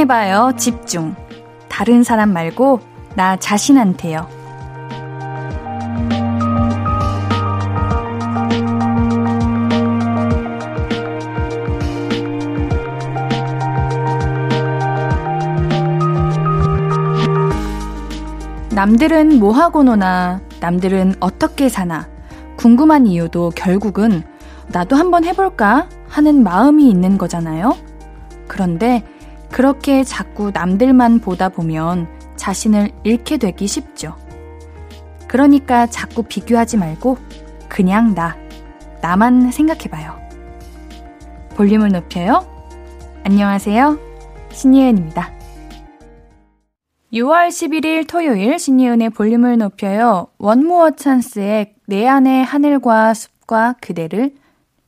집중해봐요, 집중. 다른 사람 말고 나 자신한테요. 남들은 뭐 하고 노나, 남들은 어떻게 사나, 궁금한 이유도 결국은 나도 한번 해볼까 하는 마음이 있는 거잖아요. 그런데 그렇게 자꾸 남들만 보다 보면 자신을 잃게 되기 쉽죠. 그러니까 자꾸 비교하지 말고 그냥 나, 나만 생각해봐요. 볼륨을 높여요. 안녕하세요. 신예은입니다. 6월 11일 토요일 신예은의 볼륨을 높여요. 원무어 찬스의 내 안의 하늘과 숲과 그대를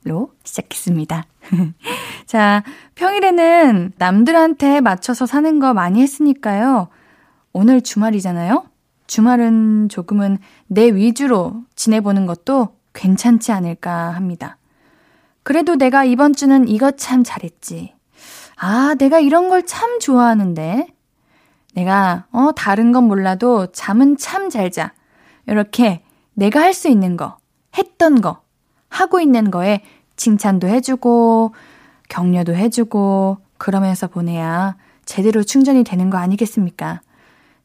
로 시작했습니다. 자, 평일에는 남들한테 맞춰서 사는 거 많이 했으니까요. 오늘 주말이잖아요? 주말은 조금은 내 위주로 지내보는 것도 괜찮지 않을까 합니다. 그래도 내가 이번 주는 이것 참 잘했지. 아, 내가 이런 걸 참 좋아하는데. 내가, 어, 다른 건 몰라도 잠은 참 잘 자. 이렇게 내가 할 수 있는 거, 했던 거, 하고 있는 거에 칭찬도 해주고, 격려도 해주고, 그러면서 보내야 제대로 충전이 되는 거 아니겠습니까?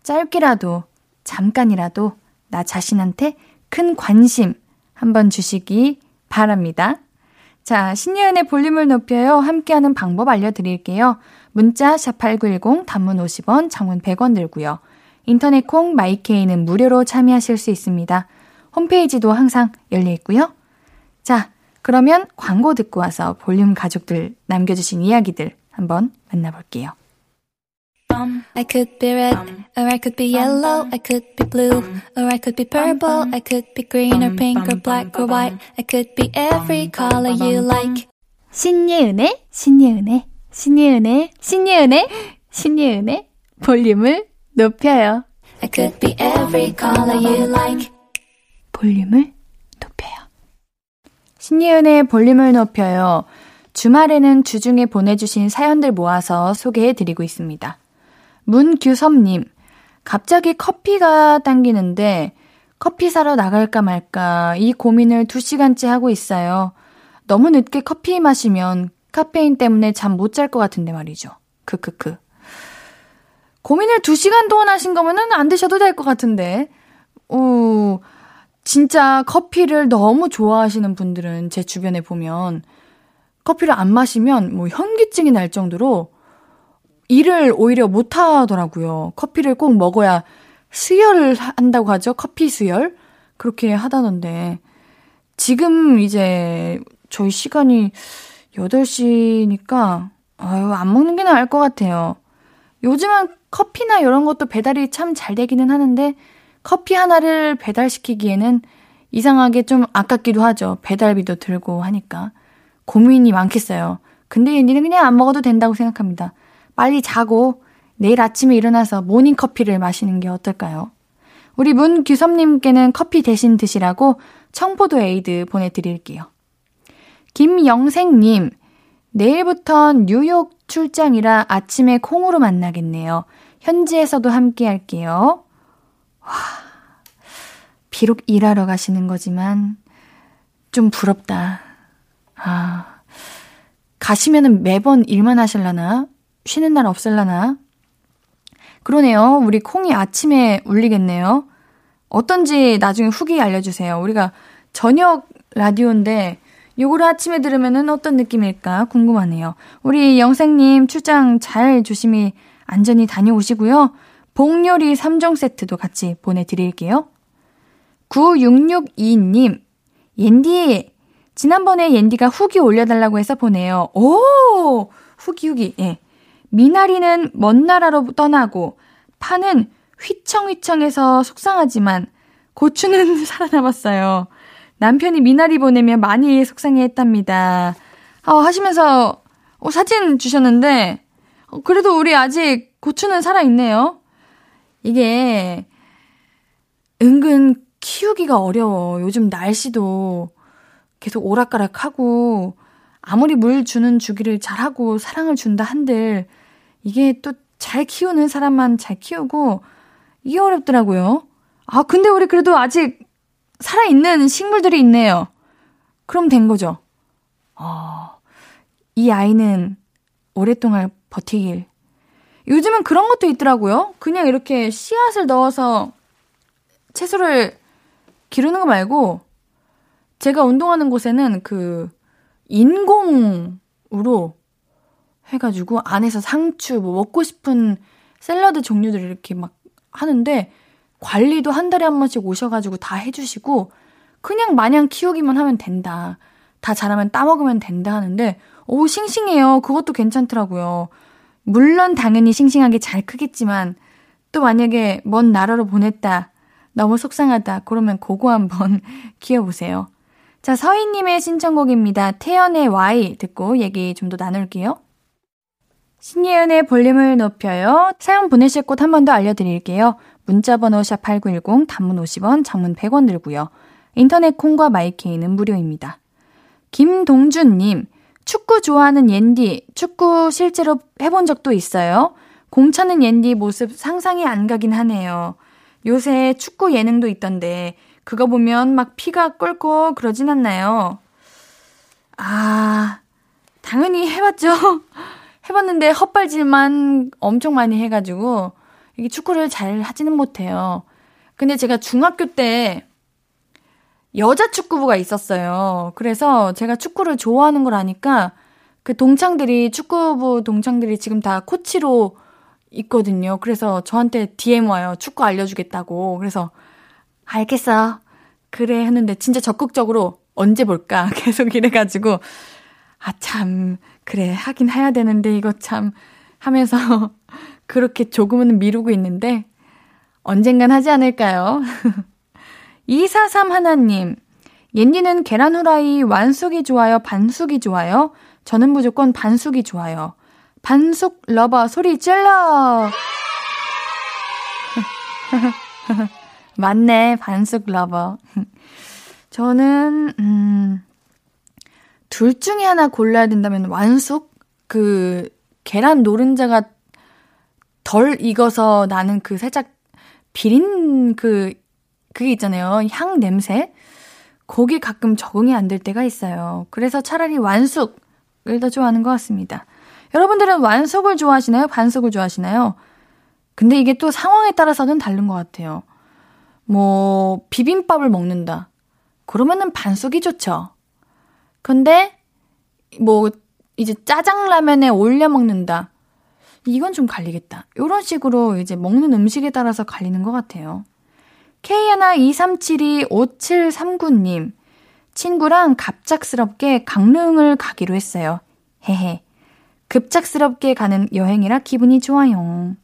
짧게라도, 잠깐이라도 나 자신한테 큰 관심 한번 주시기 바랍니다. 자, 신예은의 볼륨을 높여요. 함께하는 방법 알려드릴게요. 문자 샵8910 단문 50원, 장문 100원 들고요. 인터넷 콩 마이케이는 무료로 참여하실 수 있습니다. 홈페이지도 항상 열려 있고요. 자, 그러면 광고 듣고 와서 볼륨 가족들 남겨주신 이야기들 한번 만나볼게요. I could be red, or I could be yellow, I could be blue, or I could be purple, I could be green or pink or black or white, I could be every color you like. 신예은의, 신예은의, 신예은의, 신예은의, 신예은의 볼륨을 높여요. I could be every color you like. 볼륨을. 신예은의 볼륨을 높여요. 주말에는 주중에 보내주신 사연들 모아서 소개해드리고 있습니다. 문규섭님, 갑자기 커피가 당기는데 커피 사러 나갈까 말까 이 고민을 2시간째 하고 있어요. 너무 늦게 커피 마시면 카페인 때문에 잠 못 잘 것 같은데 말이죠. 크크크. 고민을 2시간 동안 하신 거면은 안 드셔도 될 것 같은데. 오, 진짜 커피를 너무 좋아하시는 분들은 제 주변에 보면 커피를 안 마시면 뭐 현기증이 날 정도로 일을 오히려 못 하더라고요. 커피를 꼭 먹어야 수혈을 한다고 하죠. 커피 수혈. 그렇게 하다던데. 지금 이제 저희 시간이 8시니까 아유, 안 먹는 게 나을 것 같아요. 요즘은 커피나 이런 것도 배달이 참 잘 되기는 하는데 커피 하나를 배달시키기에는 이상하게 좀 아깝기도 하죠. 배달비도 들고 하니까. 고민이 많겠어요. 근데 얘는 그냥 안 먹어도 된다고 생각합니다. 빨리 자고 내일 아침에 일어나서 모닝커피를 마시는 게 어떨까요? 우리 문규섭님께는 커피 대신 드시라고 청포도 에이드 보내드릴게요. 김영생님, 내일부턴 뉴욕 출장이라 아침에 콩으로 만나겠네요. 현지에서도 함께 할게요. 와, 비록 일하러 가시는 거지만 좀 부럽다. 아, 가시면은 매번 일만 하실라나? 쉬는 날 없을라나? 그러네요. 우리 콩이 아침에 울리겠네요. 어떤지 나중에 후기 알려주세요. 우리가 저녁 라디오인데 요거를 아침에 들으면은 어떤 느낌일까 궁금하네요. 우리 영생님 출장 잘 조심히 안전히 다녀오시고요. 복요리 3종 세트도 같이 보내드릴게요. 9662님, 옌디, 지난번에 옌디가 후기 올려달라고 해서 보내요. 오! 후기, 후기, 예. 미나리는 먼 나라로 떠나고 파는 휘청휘청해서 속상하지만 고추는 살아남았어요. 남편이 미나리 보내면 많이 속상해 했답니다. 어, 하시면서 어, 사진 주셨는데 어, 그래도 우리 아직 고추는 살아있네요. 이게 은근 키우기가 어려워. 요즘 날씨도 계속 오락가락하고 아무리 물 주는 주기를 잘하고 사랑을 준다 한들 이게 또 잘 키우는 사람만 잘 키우고, 이게 어렵더라고요. 아, 근데 우리 그래도 아직 살아있는 식물들이 있네요. 그럼 된 거죠. 어, 이 아이는 오랫동안 버티길. 요즘은 그런 것도 있더라고요. 그냥 이렇게 씨앗을 넣어서 채소를 기르는 거 말고, 제가 운동하는 곳에는 그, 인공으로 해가지고 안에서 상추, 뭐 먹고 싶은 샐러드 종류들을 이렇게 막 하는데, 관리도 한 달에 한 번씩 오셔가지고 다 해주시고, 그냥 마냥 키우기만 하면 된다. 다 자라면 따먹으면 된다 하는데, 오, 싱싱해요. 그것도 괜찮더라고요. 물론 당연히 싱싱하게 잘 크겠지만, 또 만약에 먼 나라로 보냈다. 너무 속상하다. 그러면 그거 한번 키워보세요. 자, 서희님의 신청곡입니다. 태연의 Y 듣고 얘기 좀 더 나눌게요. 신예은의 볼륨을 높여요. 사연 보내실 곳 한 번 더 알려드릴게요. 문자번호 샵8910, 단문 50원, 장문 100원 들고요. 인터넷 콩과 마이케이는 무료입니다. 김동준님, 축구 좋아하는 옌디, 축구 실제로 해본 적도 있어요? 공 차는 옌디 모습 상상이 안 가긴 하네요. 요새 축구 예능도 있던데, 그거 보면 막 피가 끓고 그러진 않나요? 아, 당연히 해봤죠. 해봤는데 헛발질만 엄청 많이 해가지고, 이게 축구를 잘 하지는 못해요. 근데 제가 중학교 때 여자 축구부가 있었어요. 그래서 제가 축구를 좋아하는 걸 아니까 그 동창들이 축구부 동창들이 지금 다 코치로 있거든요. 그래서 저한테 DM 와요. 축구 알려주겠다고. 그래서 알겠어. 그래 했는데 진짜 적극적으로 언제 볼까 계속 이래가지고 아 참 그래 하긴 해야 되는데 이거 참 하면서 그렇게 조금은 미루고 있는데 언젠간 하지 않을까요? 243 하나님 웬디는 계란 후라이 완숙이 좋아요 반숙이 좋아요 저는 무조건 반숙이 좋아요 반숙 lover 소리 질러 맞네, 반숙 lover. 저는, 음, 둘 중에 하나 골라야 된다면 완숙? 그, 계란 노른자가 덜 익어서 나는 그 살짝 비린 그, 그게 있잖아요. 향 냄새? 거기 가끔 적응이 안 될 때가 있어요. 그래서 차라리 완숙을 더 좋아하는 것 같습니다. 여러분들은 완숙을 좋아하시나요? 반숙을 좋아하시나요? 근데 이게 또 상황에 따라서는 다른 것 같아요. 뭐, 비빔밥을 먹는다. 그러면은 반숙이 좋죠. 근데, 뭐, 이제 짜장라면에 올려 먹는다. 이건 좀 갈리겠다. 이런 식으로 이제 먹는 음식에 따라서 갈리는 것 같아요. K123725739님. 친구랑 갑작스럽게 강릉을 가기로 했어요. 헤헤. 급작스럽게 가는 여행이라 기분이 좋아요.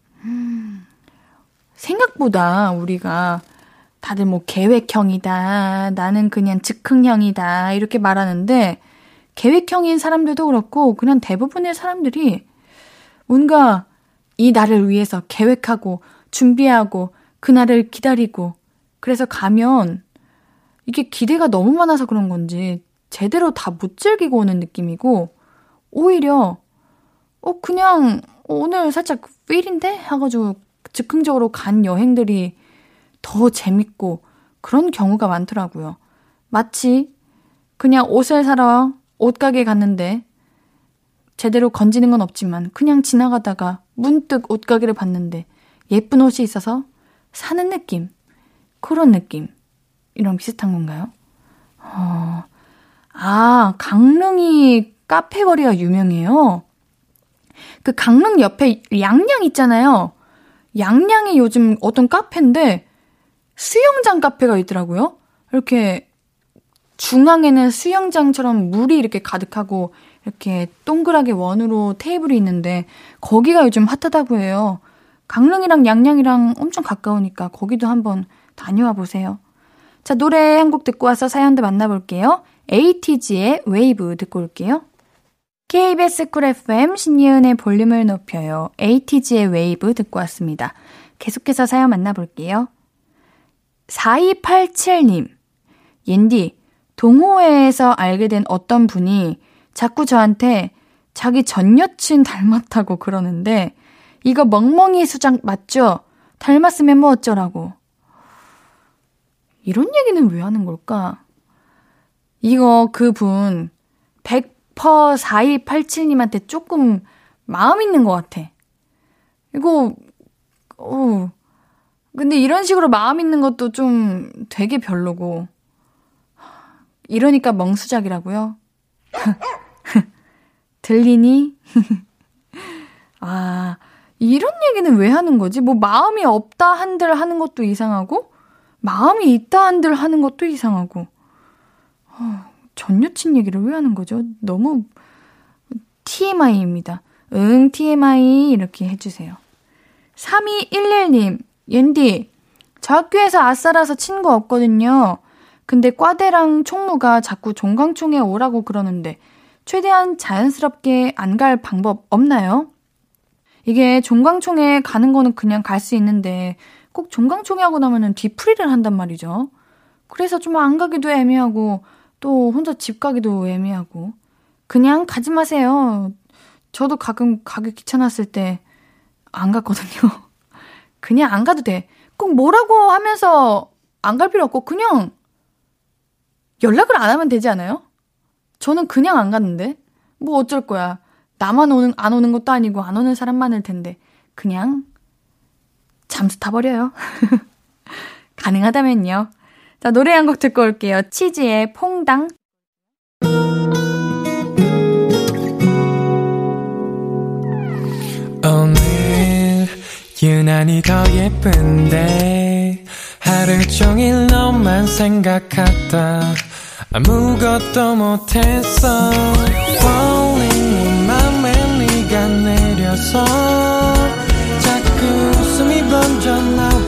생각보다 우리가 다들 뭐 계획형이다, 나는 그냥 즉흥형이다, 이렇게 말하는데, 계획형인 사람들도 그렇고, 그냥 대부분의 사람들이 뭔가 이 날을 위해서 계획하고, 준비하고, 그날을 기다리고, 그래서 가면 이게 기대가 너무 많아서 그런 건지, 제대로 다 못 즐기고 오는 느낌이고, 오히려, 어, 그냥 오늘 살짝 필인데? 하가지고 즉흥적으로 간 여행들이 더 재밌고 그런 경우가 많더라고요. 마치 그냥 옷을 사러 옷가게 갔는데 제대로 건지는 건 없지만 그냥 지나가다가 문득 옷가게를 봤는데 예쁜 옷이 있어서 사는 느낌. 그런 느낌. 이런 비슷한 건가요? 어, 아, 강릉이 카페 거리가 유명해요. 그 강릉 옆에 양양 있잖아요. 양양이 요즘 어떤 카페인데 수영장 카페가 있더라고요. 이렇게 중앙에는 수영장처럼 물이 이렇게 가득하고 이렇게 동그랗게 원으로 테이블이 있는데 거기가 요즘 핫하다고 해요. 강릉이랑 양양이랑 엄청 가까우니까 거기도 한번 다녀와 보세요. 자, 노래 한 곡 듣고 와서 사연도 만나볼게요. 에이티즈의 웨이브 듣고 올게요. KBS 쿨 FM 신예은의 볼륨을 높여요. 에이티즈의 웨이브 듣고 왔습니다. 계속해서 사연 만나볼게요. 4287님, 옌디, 동호회에서 알게 된 어떤 분이 자꾸 저한테 자기 전 여친 닮았다고 그러는데 이거 멍멍이 수작 맞죠? 닮았으면 뭐 어쩌라고. 이런 얘기는 왜 하는 걸까? 이거 그분 100% 4287님한테 조금 마음 있는 것 같아. 이거, 어, 근데 이런 식으로 마음 있는 것도 좀 되게 별로고. 이러니까 멍수작이라고요? 들리니? 아, 이런 얘기는 왜 하는 거지? 뭐 마음이 없다 한들 하는 것도 이상하고 마음이 있다 한들 하는 것도 이상하고 어, 전 여친 얘기를 왜 하는 거죠? 너무 TMI입니다. 응, TMI 이렇게 해주세요. 3211님, 옌디, 저 학교에서 아싸라서 친구 없거든요. 근데 과대랑 총무가 자꾸 종강총회 오라고 그러는데 최대한 자연스럽게 안 갈 방법 없나요? 이게 종강총회 가는 거는 그냥 갈 수 있는데 꼭 종강총회 하고 나면은 뒤풀이를 한단 말이죠. 그래서 좀 안 가기도 애매하고 또 혼자 집 가기도 애매하고 그냥 가지 마세요. 저도 가끔 가기 귀찮았을 때 안 갔거든요. 그냥 안 가도 돼. 꼭 뭐라고 하면서 안 갈 필요 없고 그냥 연락을 안 하면 되지 않아요? 저는 그냥 안 갔는데 뭐 어쩔 거야. 나만 오는 안 오는 것도 아니고 안 오는 사람 많을 텐데 그냥 잠수 타버려요. 가능하다면요. 자, 노래 한 곡 듣고 올게요. 치즈의 퐁당. 오늘 유난히 더 예쁜데 하루 종일 너만 생각하다 아무것도 못했어 Falling 내 맘에 네가 내려서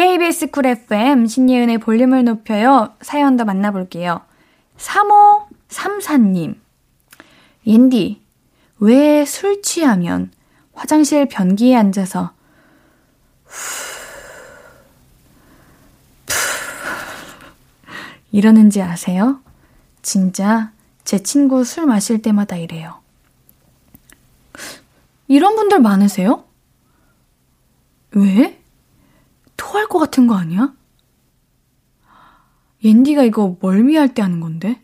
KBS 쿨 FM 신예은의 볼륨을 높여요. 사연 더 만나볼게요. 3534님. 옌디, 왜 술 취하면 화장실 변기에 앉아서 이러는지 아세요? 진짜 제 친구 술 마실 때마다 이래요. 이런 분들 많으세요? 왜? 토할 것 같은 거 아니야? 옌디가 이거 멀미할 때 하는 건데?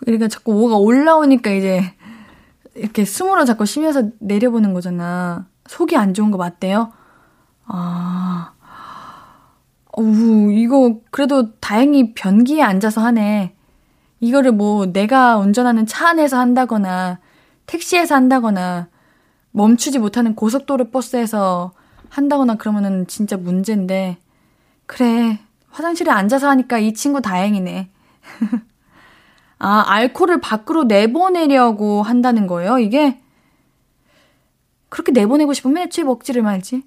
그러니까 자꾸 뭐가 올라오니까 이제 이렇게 숨으로 자꾸 쉬면서 내려보는 거잖아. 속이 안 좋은 거 맞대요? 아, 어우, 이거 그래도 다행히 변기에 앉아서 하네. 이거를 뭐 내가 운전하는 차 안에서 한다거나 택시에서 한다거나 멈추지 못하는 고속도로 버스에서 한다거나 그러면은 진짜 문제인데 그래 화장실에 앉아서 하니까 이 친구 다행이네. 아 알코올을 밖으로 내보내려고 한다는 거예요 이게 그렇게 내보내고 싶으면 애초에 먹지를 말지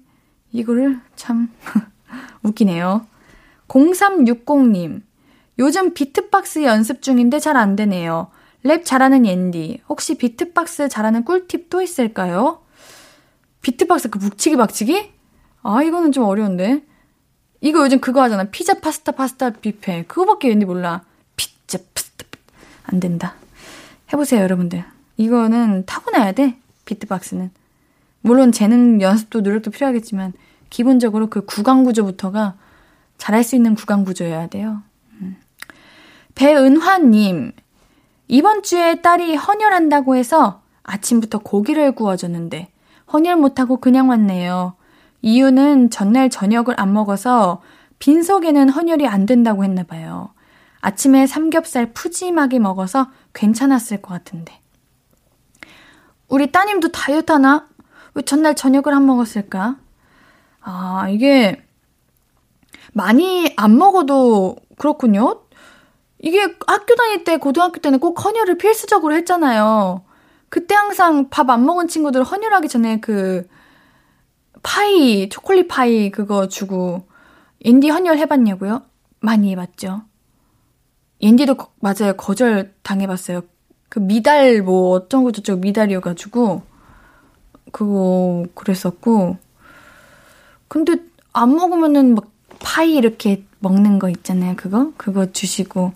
이거를 참 웃기네요. 0360님 요즘 비트박스 연습 중인데 잘 안 되네요. 랩 잘하는 옌디. 혹시 비트박스 잘하는 꿀팁 또 있을까요? 비트박스 그 북치기 박치기? 아, 이거는 좀 어려운데. 이거 요즘 그거 하잖아. 피자, 파스타, 파스타, 뷔페. 그거밖에 왠지 몰라. 피자, 파스타, 안 된다. 해보세요, 여러분들. 이거는 타고나야 돼. 비트박스는. 물론 재능 연습도 노력도 필요하겠지만, 기본적으로 그 구강 구조부터가 잘할 수 있는 구강 구조여야 돼요. 음. 배은화님, 이번 주에 딸이 헌혈한다고 해서 아침부터 고기를 구워줬는데 헌혈 못하고 그냥 왔네요. 이유는 전날 저녁을 안 먹어서 빈속에는 헌혈이 안 된다고 했나 봐요. 아침에 삼겹살 푸짐하게 먹어서 괜찮았을 것 같은데. 우리 따님도 다이어트 하나? 왜 전날 저녁을 안 먹었을까? 아, 이게 많이 안 먹어도 그렇군요. 이게 학교 다닐 때, 고등학교 때는 꼭 헌혈을 필수적으로 했잖아요. 그때 항상 밥 안 먹은 친구들 헌혈하기 전에 그, 파이, 초콜릿 파이 그거 주고, 인디 헌혈 해봤냐고요? 많이 해봤죠. 인디도 맞아요. 거절 당해봤어요. 그 미달 뭐 어쩌고 저쩌고 미달이어가지고, 그거 그랬었고, 근데 안 먹으면은 막 파이 이렇게 먹는 거 있잖아요. 그거? 그거 주시고,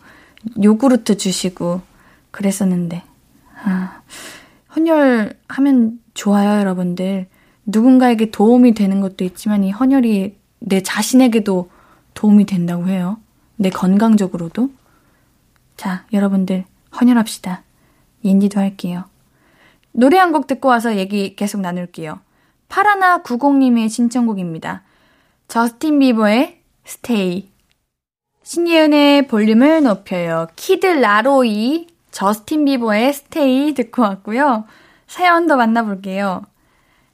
요구르트 주시고, 그랬었는데. 아, 헌혈하면 좋아요, 여러분들. 누군가에게 도움이 되는 것도 있지만 이 헌혈이 내 자신에게도 도움이 된다고 해요. 내 건강적으로도. 자, 여러분들 헌혈합시다. 옌디도 할게요. 노래 한 곡 듣고 와서 얘기 계속 나눌게요. 파라나 90님의 신청곡입니다. 저스틴 비버의 Stay. 신예은의 볼륨을 높여요. 키드 라로이, 저스틴 비버의 Stay 듣고 왔고요. 사연 더 만나볼게요.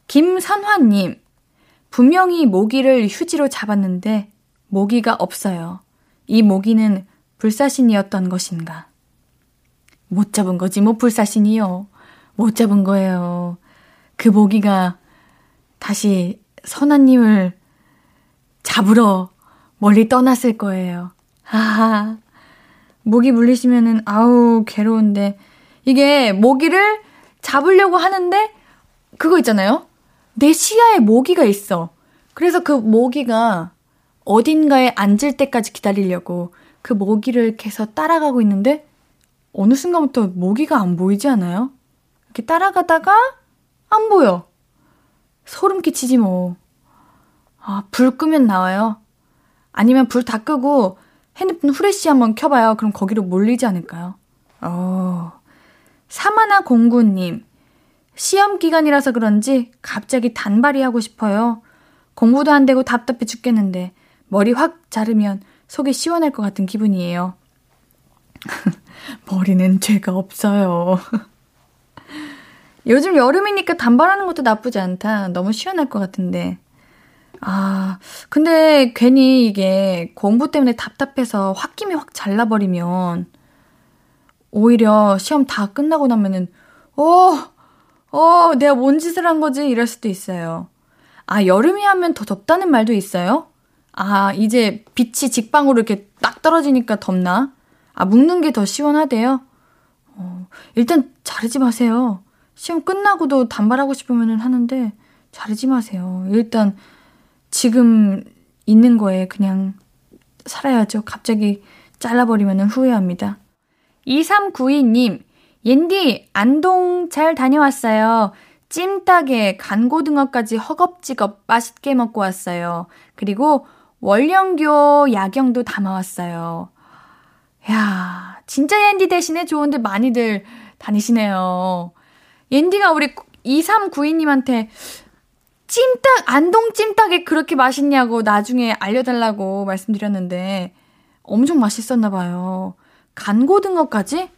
김선화님, 분명히 모기를 휴지로 잡았는데 모기가 없어요. 이 모기는 불사신이었던 것인가? 못 잡은 거지, 뭐 불사신이요. 못 잡은 거예요. 그 모기가 다시 선아님을 잡으러 멀리 떠났을 거예요. 하하. 모기 물리시면은, 아우, 괴로운데. 이게 모기를 잡으려고 하는데, 그거 있잖아요? 내 시야에 모기가 있어. 그래서 그 모기가 어딘가에 앉을 때까지 기다리려고 그 모기를 계속 따라가고 있는데 어느 순간부터 모기가 안 보이지 않아요? 이렇게 따라가다가 안 보여. 소름 끼치지 뭐. 아, 불 끄면 나와요. 아니면 불 다 끄고 핸드폰 후레쉬 한번 켜봐요. 그럼 거기로 몰리지 않을까요? 어. 사마나 공구님. 시험 기간이라서 그런지 갑자기 단발이 하고 싶어요. 공부도 안 되고 답답해 죽겠는데 머리 확 자르면 속이 시원할 것 같은 기분이에요. 머리는 죄가 없어요. 요즘 여름이니까 단발하는 것도 나쁘지 않다. 너무 시원할 것 같은데. 아, 근데 괜히 이게 공부 때문에 답답해서 홧김에 확 잘라버리면 오히려 시험 다 끝나고 나면은, 어, 어, 내가 뭔 짓을 한 거지? 이럴 수도 있어요. 아, 여름이 하면 더 덥다는 말도 있어요? 아, 이제 빛이 직방으로 이렇게 딱 떨어지니까 덥나? 아, 묵는 게 더 시원하대요? 어, 일단 자르지 마세요. 시험 끝나고도 단발하고 싶으면 하는데, 자르지 마세요. 일단, 지금 있는 거에 그냥 살아야죠. 갑자기 잘라버리면 후회합니다. 2392님, 옌디, 안동 잘 다녀왔어요. 찜닭에 간고등어까지 허겁지겁 맛있게 먹고 왔어요. 그리고 월령교 야경도 담아왔어요. 야, 진짜 옌디 대신에 좋은데 많이들 다니시네요. 옌디가 우리 2392님한테 찜닭, 안동 찜닭이 그렇게 맛있냐고 나중에 알려달라고 말씀드렸는데 엄청 맛있었나 봐요. 간고등어까지?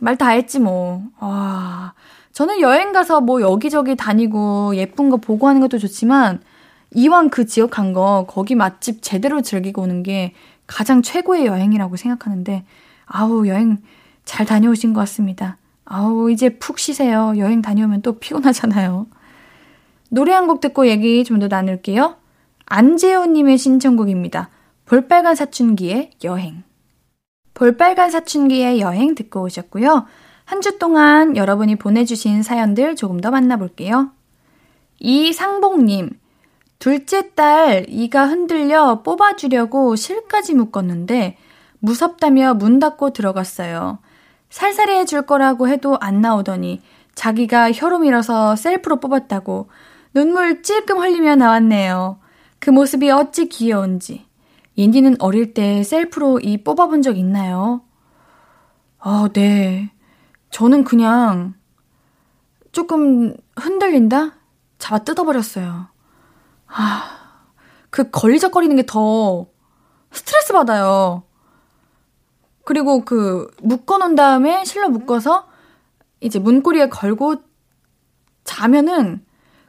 말 다 했지 뭐. 와. 저는 여행 가서 뭐 여기저기 다니고 예쁜 거 보고 하는 것도 좋지만 이왕 그 지역 간 거 거기 맛집 제대로 즐기고 오는 게 가장 최고의 여행이라고 생각하는데 아우 여행 잘 다녀오신 것 같습니다. 아우 이제 푹 쉬세요. 여행 다녀오면 또 피곤하잖아요. 노래 한 곡 듣고 얘기 좀 더 나눌게요. 안재호님의 신청곡입니다. 볼빨간 사춘기의 여행. 볼빨간 사춘기의 여행 듣고 오셨고요. 한 주 동안 여러분이 보내주신 사연들 조금 더 만나볼게요. 이상봉님, 둘째 딸 이가 흔들려 뽑아주려고 실까지 묶었는데 무섭다며 문 닫고 들어갔어요. 살살해 줄 거라고 해도 안 나오더니 자기가 혀로 밀어서 셀프로 뽑았다고 눈물 찔끔 흘리며 나왔네요. 그 모습이 어찌 귀여운지. 옌디는 어릴 때 셀프로 이 뽑아본 적 있나요? 아, 네. 저는 그냥 조금 흔들린다? 잡아 뜯어버렸어요. 아, 그 걸리적거리는 게 더 스트레스 받아요. 그리고 그 묶어놓은 다음에 실로 묶어서 이제 문고리에 걸고 자면은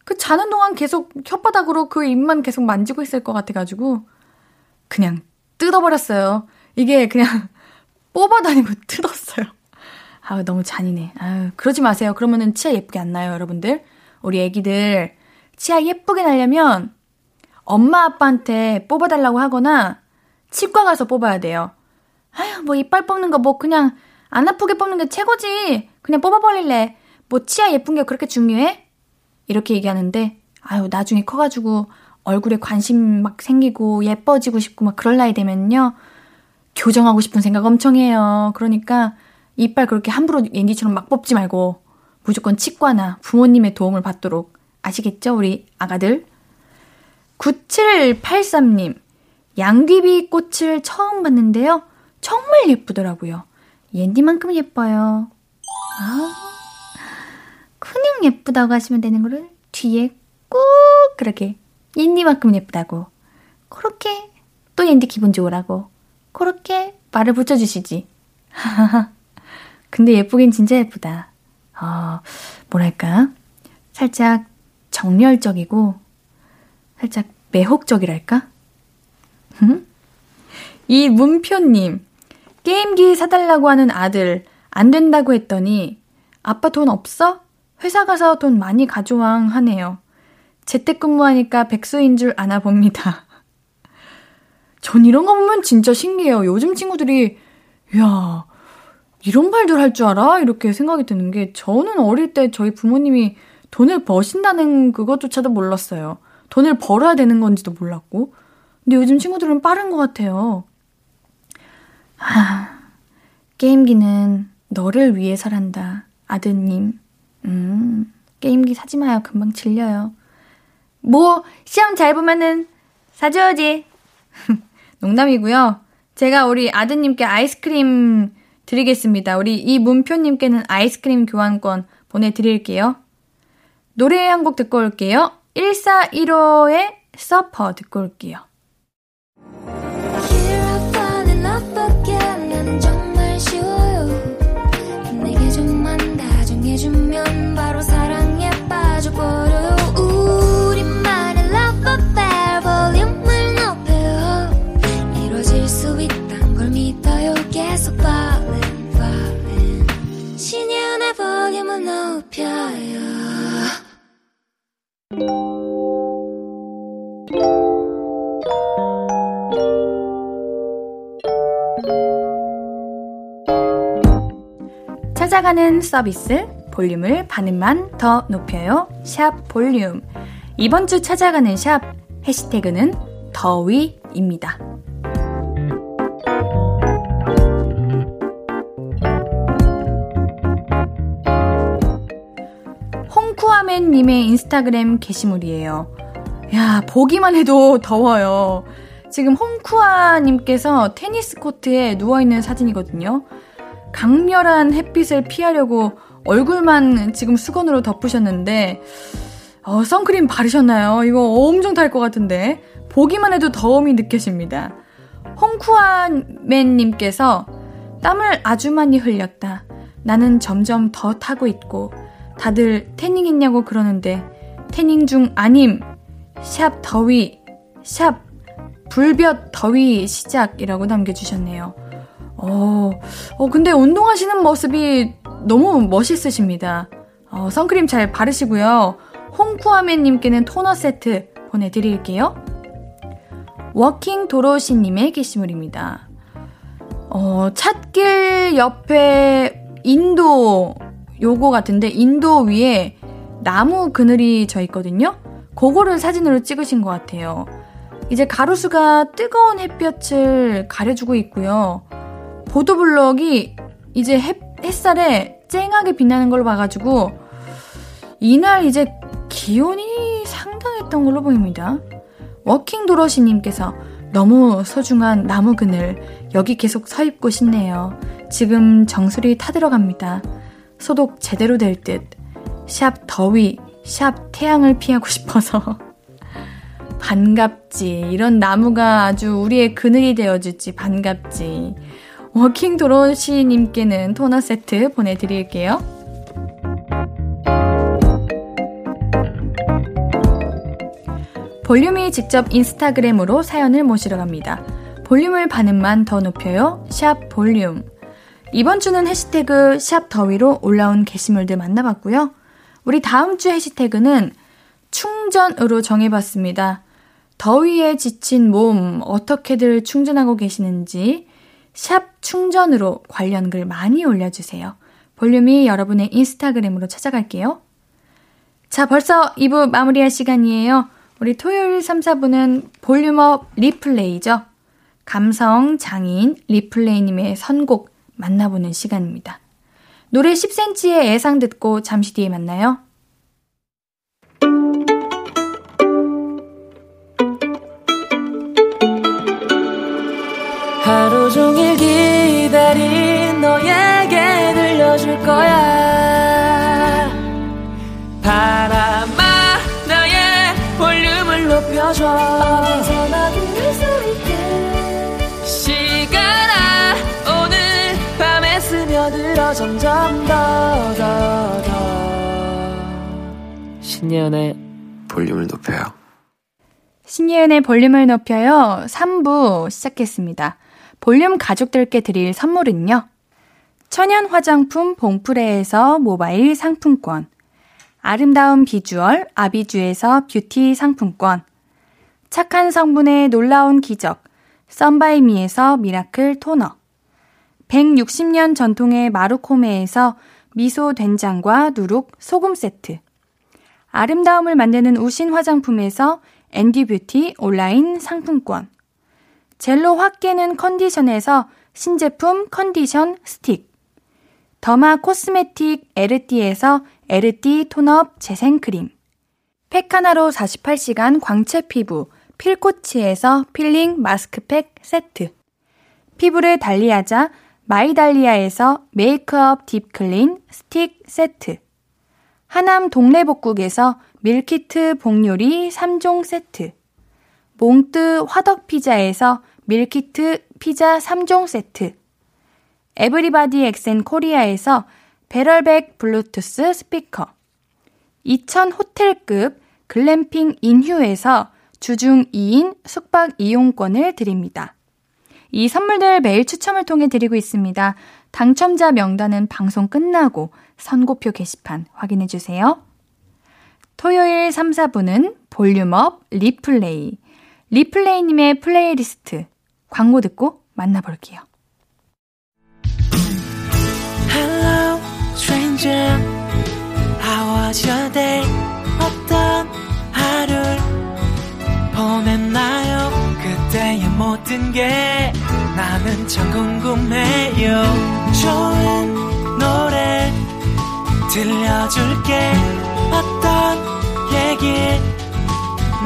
그 자는 동안 계속 혓바닥으로 그 입만 계속 만지고 있을 것 같아가지고 그냥 뜯어버렸어요. 이게 그냥 뽑아다니고 뜯었어요. 아우, 너무 잔인해. 아유, 그러지 마세요. 그러면은 치아 예쁘게 안 나요, 여러분들. 우리 애기들 치아 예쁘게 나려면 엄마 아빠한테 뽑아달라고 하거나 치과 가서 뽑아야 돼요. 아휴, 뭐 이빨 뽑는 거 뭐 그냥 안 아프게 뽑는 게 최고지. 그냥 뽑아버릴래. 뭐 치아 예쁜 게 그렇게 중요해? 이렇게 얘기하는데, 아유, 나중에 커가지고 얼굴에 관심 막 생기고 예뻐지고 싶고 막 그럴 나이 되면요. 교정하고 싶은 생각 엄청 해요. 그러니까 이빨 그렇게 함부로 옌디처럼 막 뽑지 말고 무조건 치과나 부모님의 도움을 받도록 아시겠죠? 우리 아가들. 9783님. 양귀비 꽃을 처음 봤는데요. 정말 예쁘더라고요. 옌디만큼 예뻐요. 아, 그냥 예쁘다고 하시면 되는 거를 뒤에 꼭 그렇게 옌디만큼 예쁘다고. 그렇게 또 옌디 기분 좋으라고. 그렇게 말을 붙여주시지. 근데 예쁘긴 진짜 예쁘다. 어, 뭐랄까. 살짝 정열적이고, 살짝 매혹적이랄까? 이 문표님, 게임기 사달라고 하는 아들, 안 된다고 했더니, 아빠 돈 없어? 회사 가서 돈 많이 가져와 하네요. 재택근무하니까 백수인 줄 아나 봅니다. 전 이런 거 보면 진짜 신기해요. 요즘 친구들이, 야 이런 말들 할 줄 알아? 이렇게 생각이 드는 게, 저는 어릴 때 저희 부모님이 돈을 버신다는 그것조차도 몰랐어요. 돈을 벌어야 되는 건지도 몰랐고. 근데 요즘 친구들은 빠른 것 같아요. 아, 게임기는 너를 위해서란다. 아드님. 음, 게임기 사지 마요. 금방 질려요. 뭐, 시험 잘 보면은 사줘야지. 농담이고요. 제가 우리 아드님께 아이스크림 드리겠습니다. 우리 이 문표님께는 아이스크림 교환권 보내드릴게요. 노래 한 곡 듣고 올게요. 1415의 서퍼 듣고 올게요. 높여요 찾아가는 서비스 볼륨을 반음만 더 높여요. 샵 볼륨. 이번 주 찾아가는 샵 해시태그는 더위입니다. 홍쿠아맨님의 인스타그램 게시물이에요. 야, 보기만 해도 더워요. 지금 홍쿠아님께서 테니스 코트에 누워있는 사진이거든요. 강렬한 햇빛을 피하려고 얼굴만 지금 수건으로 덮으셨는데, 어, 선크림 바르셨나요? 이거 엄청 탈것 같은데. 보기만 해도 더움이 느껴집니다. 홍쿠아맨님께서 땀을 아주 많이 흘렸다. 나는 점점 더 타고 있고, 다들 태닝 했냐고 그러는데, 태닝 중 아님, 샵 더위, 샵 불볕 더위 시작이라고 남겨주셨네요. 어, 어, 근데 운동하시는 모습이 너무 멋있으십니다. 어, 선크림 잘 바르시고요. 홍쿠아맨님께는 토너 세트 보내드릴게요. 워킹 도로시님의 게시물입니다. 어, 찻길 옆에 인도 요거 같은데 인도 위에 나무 그늘이 져 있거든요. 그거를 사진으로 찍으신 것 같아요. 이제 가로수가 뜨거운 햇볕을 가려주고 있고요. 보도블럭이 이제 햇, 햇살에 쨍하게 빛나는 걸 봐가지고 이날 이제 기온이 상당했던 걸로 보입니다. 워킹 도로시님께서 너무 소중한 나무 그늘 여기 계속 서 있고 싶네요. 지금 정수리 타들어갑니다. 소독 제대로 될 듯. 샵 더위, 샵 태양을 피하고 싶어서. 반갑지. 이런 나무가 아주 우리의 그늘이 되어주지. 반갑지. 워킹 도로시님께는 토너 세트 보내드릴게요. 볼륨이 직접 인스타그램으로 사연을 모시러 갑니다. 볼륨을 반음만 더 높여요. 샵 볼륨. 이번 주는 해시태그 샵 더위로 올라온 게시물들 만나봤고요. 우리 다음 주 해시태그는 충전으로 정해봤습니다. 더위에 지친 몸 어떻게들 충전하고 계시는지 샵 충전으로 관련 글 많이 올려주세요. 볼륨이 여러분의 인스타그램으로 찾아갈게요. 자, 벌써 2부 마무리할 시간이에요. 우리 토요일 3, 4부는 볼륨업 리플레이죠. 감성 장인 리플레이님의 선곡 만나보는 시간입니다. 노래 10cm의 애상 듣고 잠시 뒤에 만나요. 하루 종일 기다린 너에게 들려줄 거야 바람아 나의 볼륨을 높여줘 스며들어 점점 더 더 더 신예은의 볼륨을 높여요 신예은의 볼륨을 높여요 3부 시작했습니다. 볼륨 가족들께 드릴 선물은요. 천연 화장품 봉프레에서 모바일 상품권. 아름다운 비주얼 아비주에서 뷰티 상품권. 착한 성분의 놀라운 기적. 썬바이미에서 미라클 토너. 160년 전통의 마루코메에서 미소 된장과 누룩 소금 세트. 아름다움을 만드는 우신 화장품에서 앤디 뷰티 온라인 상품권. 젤로 확 깨는 컨디션에서 신제품 컨디션 스틱. 더마 코스메틱 에르띠에서 에르띠 톤업 재생크림. 팩하나로 48시간 광채 피부 필코치에서 필링 마스크팩 세트. 피부를 달리하자 마이달리아에서 메이크업 딥클린 스틱 세트. 하남 동래복국에서 밀키트 복요리 3종 세트. 몽뜨 화덕피자에서 밀키트 피자 3종 세트. 에브리바디 엑센 코리아에서 배럴백 블루투스 스피커. 2000 호텔급 글램핑 인휴에서 주중 2인 숙박 이용권을 드립니다. 이 선물들 매일 추첨을 통해 드리고 있습니다. 당첨자 명단은 방송 끝나고 선곡표 게시판 확인해 주세요. 토요일 3, 4분은 볼륨업 리플레이. 리플레이님의 플레이리스트 광고 듣고 만나볼게요. Hello, stranger. How was your day? 어떤 하루를 보냈나요? 그대의 모든 게 나는 참 궁금해요. 좋은 노래 들려줄게. 어떤 얘기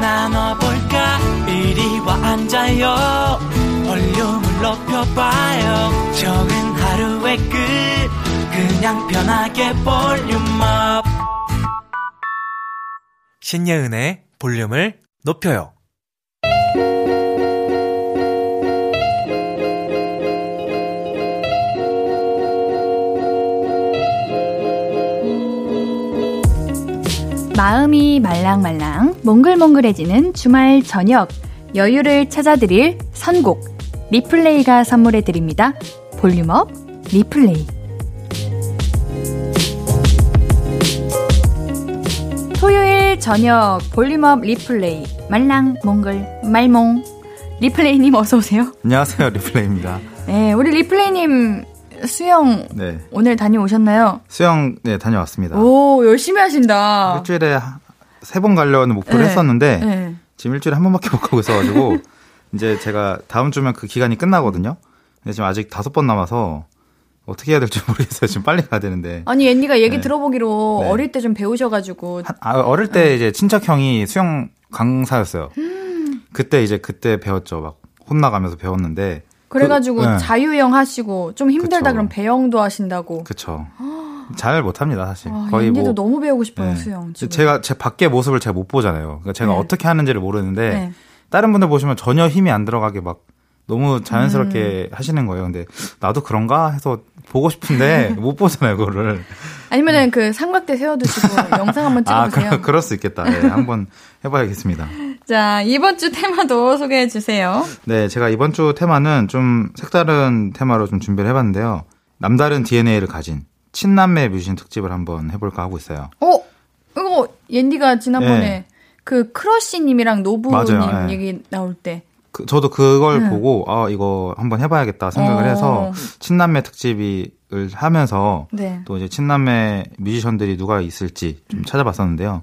나눠볼까? 이리 와 앉아요. 볼륨을 높여봐요. 적은 하루의 끝. 그냥 편하게 볼륨업. 신예은의 볼륨을 높여요. 마음이 말랑말랑 몽글몽글해지는 주말 저녁 여유를 찾아드릴 선곡 리플레이가 선물해 드립니다. 볼륨업 리플레이 토요일 저녁 볼륨업 리플레이 말랑 몽글 말몽 리플레이님 어서 오세요. 안녕하세요, 리플레이입니다. 네, 우리 리플레이님 수영 네. 오늘 다녀오셨나요? 수영, 네, 다녀왔습니다. 오 열심히 하신다. 일주일에 세 번 가려는 목표를 네. 했었는데, 네. 지금 일주일에 한 번밖에 못 가고 있어가지고, 이제 제가 다음 주면 그 기간이 끝나거든요. 근데 지금 아직 다섯 번 남아서, 어떻게 해야 될지 모르겠어요. 지금 빨리 가야 되는데. 아니 앤디가 얘기 네. 들어보기로 네. 어릴 때 좀 배우셔가지고 한- 아, 어릴 때 이제 친척 형이 수영 강사였어요. 그때 이제 그때 배웠죠. 막 혼나가면서 배웠는데. 그래가지고 그- 네. 자유형 하시고 좀 힘들다 그쵸. 그럼 배영도 하신다고. 그쵸. 잘 못합니다, 사실. 아, 거의 뭐. 너무 배우고 싶어요 네. 수영. 지금. 제가 제 밖의 모습을 제가 못 보잖아요. 그러니까 제가 네. 어떻게 하는지를 모르는데 네. 다른 분들 보시면 전혀 힘이 안 들어가게 막 너무 자연스럽게 음. 하시는 거예요. 근데 나도 그런가 해서 보고 싶은데 못 보잖아요, 그거를. 아니면은 그 삼각대 세워두시고 영상 한번 아, 찍어보세요. 그, 그럴 수 있겠다. 네, 한번 해봐야겠습니다. 자 이번 주 테마도 소개해 주세요. 네, 제가 이번 주 테마는 좀 색다른 테마로 좀 준비를 해봤는데요. 남다른 DNA를 가진 친남매 뮤지션 특집을 한번 해볼까 하고 있어요. 어 이거 옌디가 지난번에 네. 그 크러쉬님이랑 노부님 예. 얘기 나올 때. 그, 저도 그걸 네. 보고 아 이거 한번 해봐야겠다 생각을 어. 해서 친남매 특집을 하면서 네. 또 이제 친남매 뮤지션들이 누가 있을지 좀 찾아봤었는데요.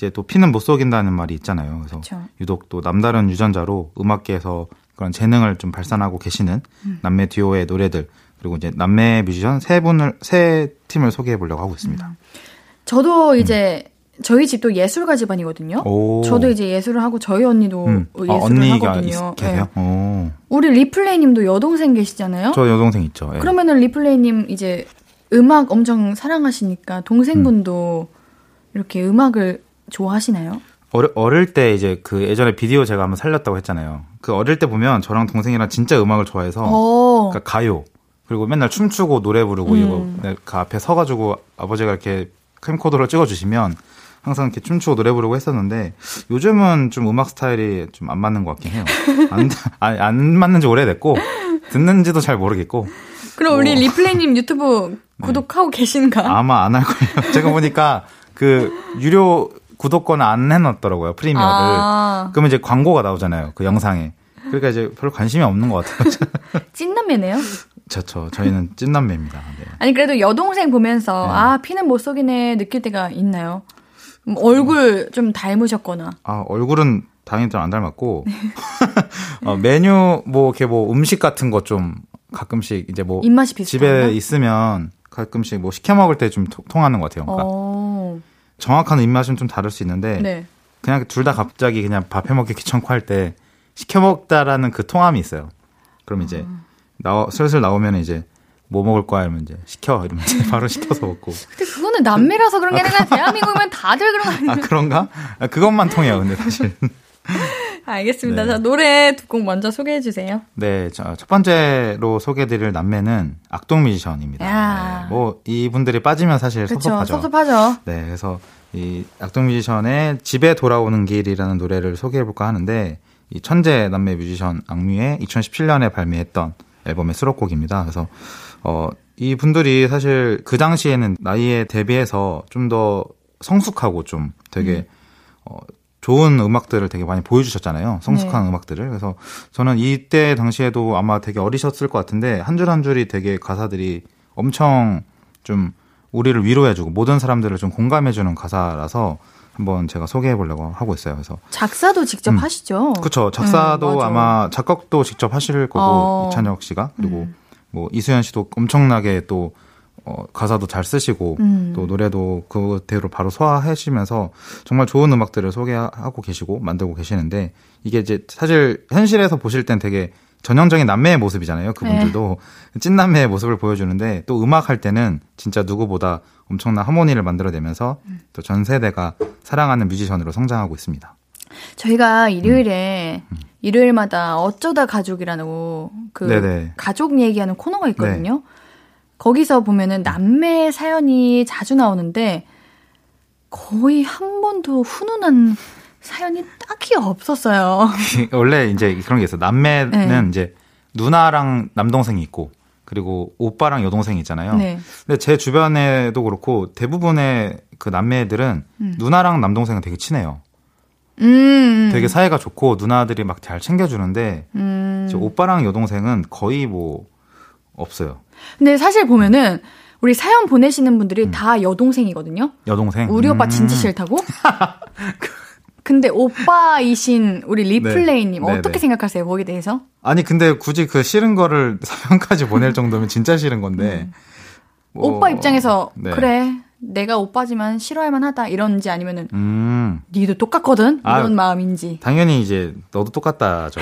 이제 또 피는 못 속인다는 말이 있잖아요. 그래서 그쵸. 유독 또 남다른 유전자로 음악계에서 그런 재능을 좀 발산하고 계시는 음. 남매 듀오의 노래들 그리고 이제 남매 뮤지션 세 분을 세 팀을 소개해 보려고 하고 있습니다. 음. 저도 이제 저희 집도 예술가 집안이거든요. 오. 저도 이제 예술을 하고 저희 언니도 음. 아, 예술을 언니가 하거든요. 있, 계세요? 네. 오. 우리 리플레이님도 여동생 계시잖아요. 저 여동생 있죠. 예. 그러면은 리플레이님 이제 음악 엄청 사랑하시니까 동생분도 이렇게 음악을 좋아하시나요? 어려, 어릴 때 이제 그 예전에 비디오 제가 한번 살렸다고 했잖아요. 그 어릴 때 보면 저랑 동생이랑 진짜 음악을 좋아해서 어. 그러니까 가요 그리고 맨날 춤추고 노래 부르고 음. 이거 그 앞에 서가지고 아버지가 이렇게 캠코더를 찍어주시면 항상 이렇게 춤추고 노래 부르고 했었는데 요즘은 좀 음악 스타일이 좀 안 맞는 것 같긴 해요. 안, 안, 안 맞는지 오래됐고 듣는지도 잘 모르겠고 그럼 우리 뭐. 리플레이님 유튜브 구독하고 계신가? 아마 안 할 거예요. 제가 보니까 그 유료 구독권 안 해놨더라고요 프리미어를. 아, 그러면 이제 광고가 나오잖아요. 그 영상에. 그러니까 이제 별로 관심이 없는 것 같아요. 찐남매네요. 저죠. 저희는 찐남매입니다. 네. 아니 그래도 여동생 보면서 네. 아 피는 못 속이네 느낄 때가 있나요? 음, 얼굴 좀 닮으셨거나. 아, 얼굴은 당연히 좀 안 닮았고, 어, 메뉴, 뭐, 이렇게 뭐, 음식 같은 거 좀 가끔씩 이제 뭐, 입맛이 비슷한가? 집에 있으면 가끔씩 뭐, 시켜 먹을 때 좀 통하는 것 같아요. 그러니까 어, 정확한 입맛은 좀 다를 수 있는데, 네. 그냥 둘 다 갑자기 그냥 밥 해 먹기 귀찮고 할 때, 시켜 먹다라는 그 통함이 있어요. 그럼 이제, 아. 나와, 슬슬 나오면 이제, 뭐 먹을 거야? 이러면 이제, 시켜. 이러면 이제 바로 시켜서 먹고. 근데 그거는 남매라서 그런 게 아니라 대한민국이면 다들 그런 거 아니에요? 아, 그런가? 아, 그것만 통해요, 근데 사실. 알겠습니다. 네. 자 노래 두 곡 먼저 소개해 주세요. 네, 저, 첫 번째로 소개드릴 남매는 악동 뮤지션입니다. 야. 네, 뭐, 이분들이 빠지면 사실 그렇죠. 섭섭하죠. 섭섭하죠. 네, 그래서 이 악동 뮤지션의 집에 돌아오는 길이라는 노래를 소개해 볼까 하는데, 이 천재 남매 뮤지션 악뮤의 2017년에 발매했던 앨범의 수록곡입니다. 그래서, 어, 이 분들이 사실 그 당시에는 나이에 대비해서 좀 더 성숙하고 좀 되게, 어, 좋은 음악들을 되게 많이 보여주셨잖아요. 성숙한 음악들을. 그래서 저는 이때 당시에도 아마 되게 어리셨을 것 같은데 한줄한 줄이 되게 가사들이 엄청 좀 우리를 위로해주고 모든 사람들을 좀 공감해주는 가사라서 한번 제가 소개해 보려고 하고 있어요. 그래서 작사도 직접 음. 하시죠. 그쵸 작사도 음. 아마 작곡도 직접 하실 거고 어. 이찬혁 씨가 그리고 음. 뭐 이수연 씨도 엄청나게 또 어, 가사도 잘 쓰시고 음. 또 노래도 그대로 바로 소화하시면서 정말 좋은 음악들을 소개하고 계시고 만들고 계시는데 이게 이제 사실 현실에서 보실 땐 되게 전형적인 남매의 모습이잖아요. 그분들도 네. 찐 남매의 모습을 보여주는데 또 음악 할 때는 진짜 누구보다 엄청난 하모니를 만들어내면서 음. 또전 세대가 사랑하는 뮤지션으로 성장하고 있습니다. 저희가 일요일에 일요일마다 어쩌다 가족이라고 그 네네. 가족 얘기하는 코너가 있거든요. 거기서 보면은 남매 사연이 자주 나오는데 거의 한 번도 훈훈한 사연이 딱히 없었어요. 원래 이제 그런 게 있어. 요 남매는 네. 이제 누나랑 남동생이 있고 그리고 오빠랑 여동생이 있잖아요. 네. 근데 제 주변에도 그렇고 대부분의 그 남매들은 음. 누나랑 남동생은 되게 친해요. 음. 되게 사이가 좋고 누나들이 막 잘 챙겨주는데 음. 오빠랑 여동생은 거의 뭐 없어요. 근데 사실 보면은 우리 사연 보내시는 분들이 다 여동생이거든요. 여동생. 우리 오빠 음. 진짜 싫다고? 근데 오빠이신 우리 리플레이님 네. 어떻게 네네. 생각하세요? 거기에 대해서? 아니 근데 굳이 그 싫은 거를 사연까지 보낼 정도면 진짜 싫은 건데. 뭐, 음. 오빠 입장에서 네. 그래 내가 오빠지만 싫어할만 하다 이런지 아니면은 음. 니도 똑같거든 아, 이런 마음인지 당연히 이제 너도 똑같다죠.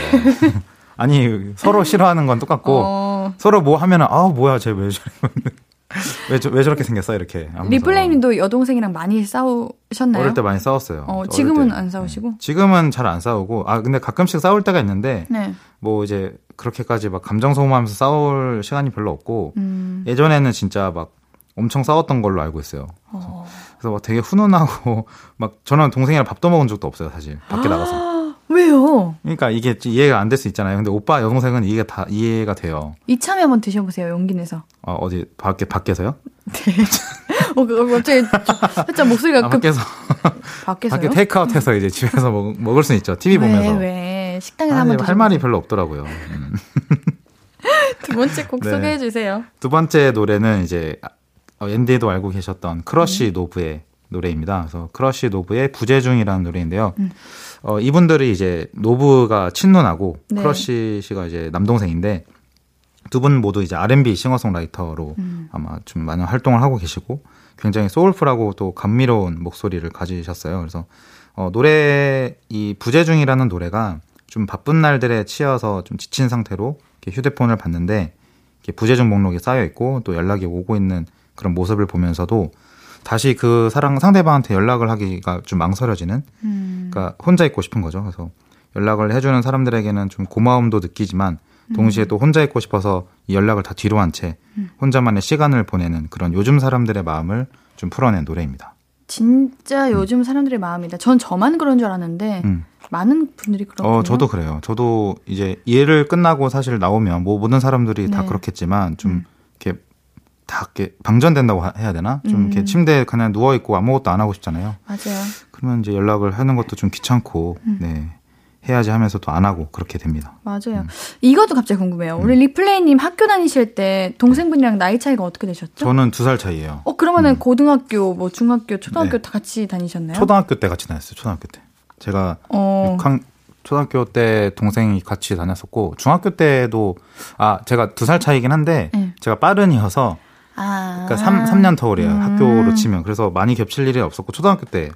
아니 서로 싫어하는 건 똑같고 어, 서로 뭐 하면은 아 뭐야 쟤 왜 저래 왜, 저- 왜 저렇게 생겼어 이렇게. 리플레이님도 여동생이랑 많이 싸우셨나요? 어릴 때 많이 싸웠어요. 어, 지금은 때. 안 싸우시고? 네. 지금은 잘 안 싸우고 아 근데 가끔씩 싸울 때가 있는데 네. 뭐 이제 그렇게까지 막 감정 소모하면서 싸울 시간이 별로 없고 음, 예전에는 진짜 막 엄청 싸웠던 걸로 알고 있어요. 어. 그래서 막 되게 훈훈하고 막 저는 동생이랑 밥도 먹은 적도 없어요 사실 밖에 나가서. 아, 왜요? 그러니까 이게 이해가 안 될 수 있잖아요. 근데 오빠 여동생은 이해가 다 이해가 돼요. 이참에 한번 드셔보세요 용기 내서 어, 어디 밖에 밖에서요? 어, 그, 갑자기 살짝 목소리가 아, 급 밖에서 밖에서요? 밖에 테이크아웃해서 이제 집에서 먹, 먹을 수 있죠. TV 보면서. 왜, 왜? 식당에서 아, 한번 할 말이 별로 없더라고요. 음. 두 번째 곡 네. 소개해 주세요. 두 번째 노래는 이제 어, 옌디도 알고 계셨던 크러쉬 노브의 노래입니다. 그래서 크러쉬 노브의 부재중이라는 노래인데요. 어, 이분들이 이제 노브가 친누나고 네. 크러쉬 씨가 이제 남동생인데 두 분 모두 이제 R&B 싱어송라이터로 아마 좀 많은 활동을 하고 계시고 굉장히 소울풀하고 또 감미로운 목소리를 가지셨어요. 그래서 어, 노래 이 부재중이라는 노래가 좀 바쁜 날들에 치여서 좀 지친 상태로 이렇게 휴대폰을 봤는데 이렇게 부재중 목록이 쌓여 있고 또 연락이 오고 있는 그런 모습을 보면서도 다시 그 사랑 상대방한테 연락을 하기가 좀 망설여지는 그러니까 혼자 있고 싶은 거죠. 그래서 연락을 해주는 사람들에게는 좀 고마움도 느끼지만 동시에 또 혼자 있고 싶어서 이 연락을 다 뒤로 한 채 혼자만의 시간을 보내는 그런 요즘 사람들의 마음을 좀 풀어낸 노래입니다. 진짜 요즘 사람들의 마음이다. 전 저만 그런 줄 알았는데 음. 많은 분들이 그렇군요. 어, 저도 그래요. 저도 이제 일을 끝나고 사실 나오면 뭐 모든 사람들이 다 네. 그렇겠지만 좀 이렇게 다 이렇게 방전된다고 하- 해야 되나? 좀 음. 이렇게 침대에 그냥 누워 있고 아무것도 안 하고 싶잖아요. 맞아요. 그러면 이제 연락을 하는 것도 좀 귀찮고 음. 네. 해야지 하면서 또 안 하고 그렇게 됩니다. 맞아요. 이것도 갑자기 궁금해요. 우리 리플레이님 학교 다니실 때 동생분이랑 나이 차이가 어떻게 되셨죠? 저는 두 살 차이예요. 어 그러면은 고등학교, 뭐 중학교, 초등학교 네. 다 같이 다니셨나요? 초등학교 때 같이 다녔어요. 초등학교 때. 제가 어, 6학 초등학교 때 동생이 같이 다녔었고 중학교 때도 아 제가 두 살 차이긴 한데 네. 제가 빠른이어서 아, 그러니까 3, 삼년 터울이에요. 음. 학교로 치면. 그래서 많이 겹칠 일이 없었고 초등학교 때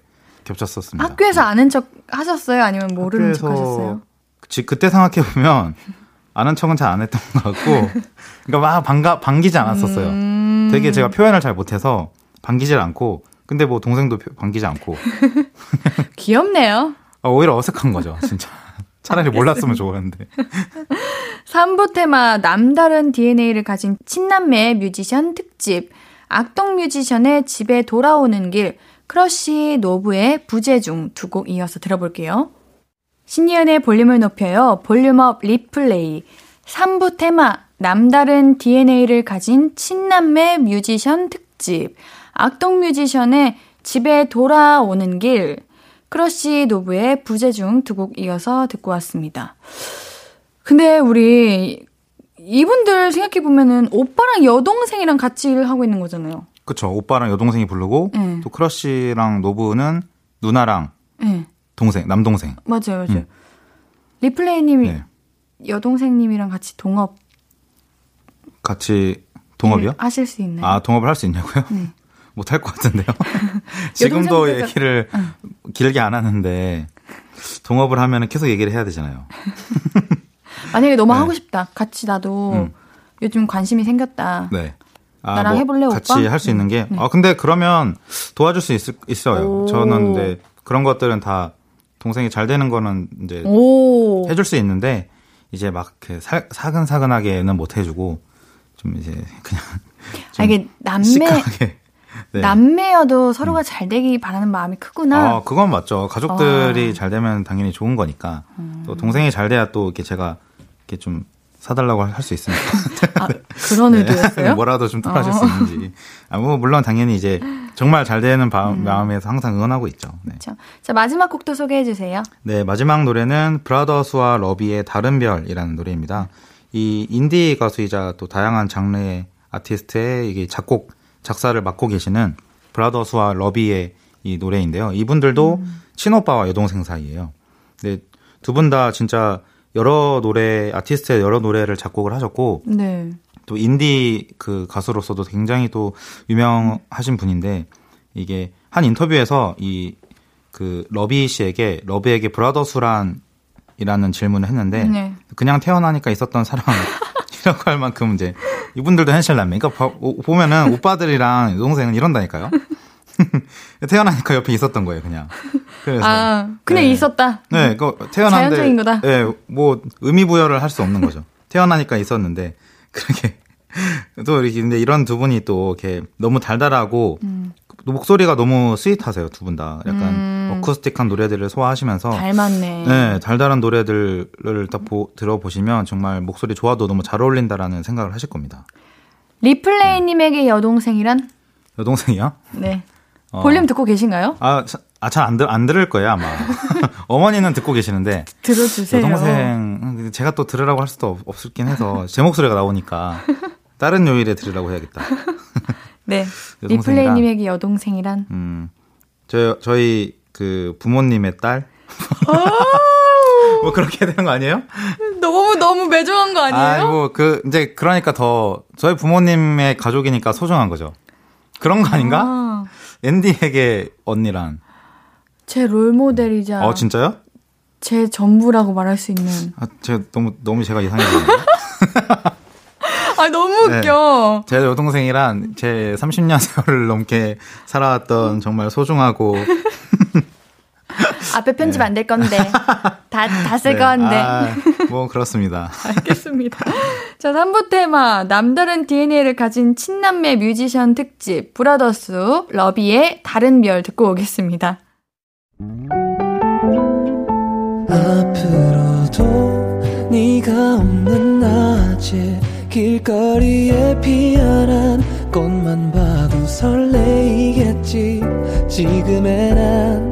겹쳤었습니다. 학교에서 아는 척 하셨어요? 아니면 모르는 척 하셨어요? 지- 그때 생각해 보면 아는 척은 잘 안 했던 것 같고 그러니까 막 반가 반기지 않았었어요. 음, 되게 제가 표현을 잘 못해서 반기질 않고 근데 뭐 동생도 표- 반기지 않고 귀엽네요. 어, 오히려 어색한 거죠, 진짜. 차라리 몰랐으면 좋았는데. 3부 테마 남다른 DNA를 가진 친남매 뮤지션 특집 악동 뮤지션의 집에 돌아오는 길 크러쉬 노브의 부재중 두 곡 이어서 들어볼게요. 신예은의 볼륨을 높여요. 볼륨업 리플레이 3부 테마 남다른 DNA를 가진 친남매 뮤지션 특집 악동 뮤지션의 집에 돌아오는 길 크러쉬 노브의 부재중 두 곡 이어서 듣고 왔습니다. 근데 우리 이분들 생각해 보면은 오빠랑 여동생이랑 같이 일하고 있는 거잖아요. 그쵸. 오빠랑 여동생이 부르고, 네. 또 크러쉬랑 노브는 누나랑 네, 동생, 남동생. 맞아요, 맞아요. 음. 리플레이님이 네. 여동생님이랑 같이 동업 같이 동업이요? 하실 수 있나요? 아, 동업을 할 수 있냐고요? 네. 못할 것 같은데요. 지금도 얘기를 길게 안 하는데, 동업을 하면 계속 얘기를 해야 되잖아요. 만약에 너무 네. 하고 싶다. 같이 나도 음. 요즘 관심이 생겼다. 네. 아, 나랑 해볼래, 같이 오빠? 음. 할수 있는 게, 아, 근데 그러면 도와줄 수 있, 있어요. 오. 저는 근데 그런 것들은 다 동생이 잘 되는 거는 이제 오. 해줄 수 있는데 이제 막 이렇게 사, 사근사근하게는 못 해주고 좀 이제 그냥 아, 이게 남매 네. 남매여도 서로가 잘 되기 바라는 마음이 크구나. 아 그건 맞죠 가족들이 아. 잘 되면 당연히 좋은 거니까 또 동생이 잘 돼야 또 이렇게 제가 이렇게 좀 사달라고 할 수 있으니까 아, 그런 의도였어요? 뭐라도 좀 덜하실 어. 수 있는지 아, 뭐 물론 당연히 이제 정말 잘 되는 바- 음. 마음에서 항상 응원하고 있죠 네. 자, 자, 마지막 곡도 소개해 주세요. 네, 마지막 노래는 브라더스와 러비의 다른 별이라는 노래입니다. 이 인디 가수이자 또 다양한 장르의 아티스트의 이게 작곡, 작사를 맡고 계시는 브라더수와 러비의 이 노래인데요. 이분들도 친오빠와 여동생 사이예요. 네, 두분 다 진짜 여러 노래, 아티스트의 여러 노래를 작곡을 하셨고, 네. 또 인디 그 가수로서도 굉장히 또 유명하신 분인데 이게 한 인터뷰에서 이 그 러비 씨에게 러비에게 브라더수란 이라는 질문을 했는데 네. 그냥 태어나니까 있었던 사 람이라고 할 만큼 이제 이분들도 현실 남매. 그러니까 봐- 오- 보면은 오빠들이랑 동생은 이런다니까요. 태어나니까 옆에 있었던 거예요, 그냥. 그래서 아, 그냥 네. 있었다. 네, 그 태어났는데 자연적인 거다. 네, 뭐 의미 부여를 할 수 없는 거죠. 태어나니까 있었는데 그렇게 또 이렇게 근데 이런 두 분이 또 이렇게 너무 달달하고 또 목소리가 너무 스윗하세요, 두 분 다. 약간 음. 어쿠스틱한 노래들을 소화하시면서 닮았네. 네, 달달한 노래들을 딱 보- 들어보시면 정말 목소리 좋아도 너무 잘 어울린다라는 생각을 하실 겁니다. 리플레이님에게 여동생이란? 여동생이요? 네. 어. 볼륨 듣고 계신가요? 아, 아, 잘안 들, 안 들을 거예요, 아마. 어머니는 듣고 계시는데. 들어주세요. 여동생, 제가 또 들으라고 할 수도 없, 없긴 해서, 제 목소리가 나오니까, 다른 요일에 들으라고 해야겠다. 네. 리플레이님에게 여동생이란. 음, 저, 저희, 그, 부모님의 딸? 뭐, 그렇게 되는 거 아니에요? 너무 너무 매정한 거 아니에요? 아이고, 그, 이제, 그러니까 더, 저희 부모님의 가족이니까 소중한 거죠. 그런 거 아닌가? 아, 앤디에게 언니란. 제 롤모델이자 어, 진짜요? 제 전부라고 말할 수 있는. 아, 제가 너무, 너무 제가 이상해졌네요. 아 너무 네. 웃겨. 제 여동생이란 제 30년 세월을 넘게 살아왔던 정말 소중하고 앞에 편집 안 될 건데 다 다쓸 네, 건데. 아, 뭐 그렇습니다. 알겠습니다. 자, 3부 테마 남다른 DNA를 가진 친남매 뮤지션 특집 브라더스 러비의 다른 별 듣고 오겠습니다. 앞으로도 네가 없는 낮에 길거리에 피어난 꽃만 봐도 설레이겠지 지금의 난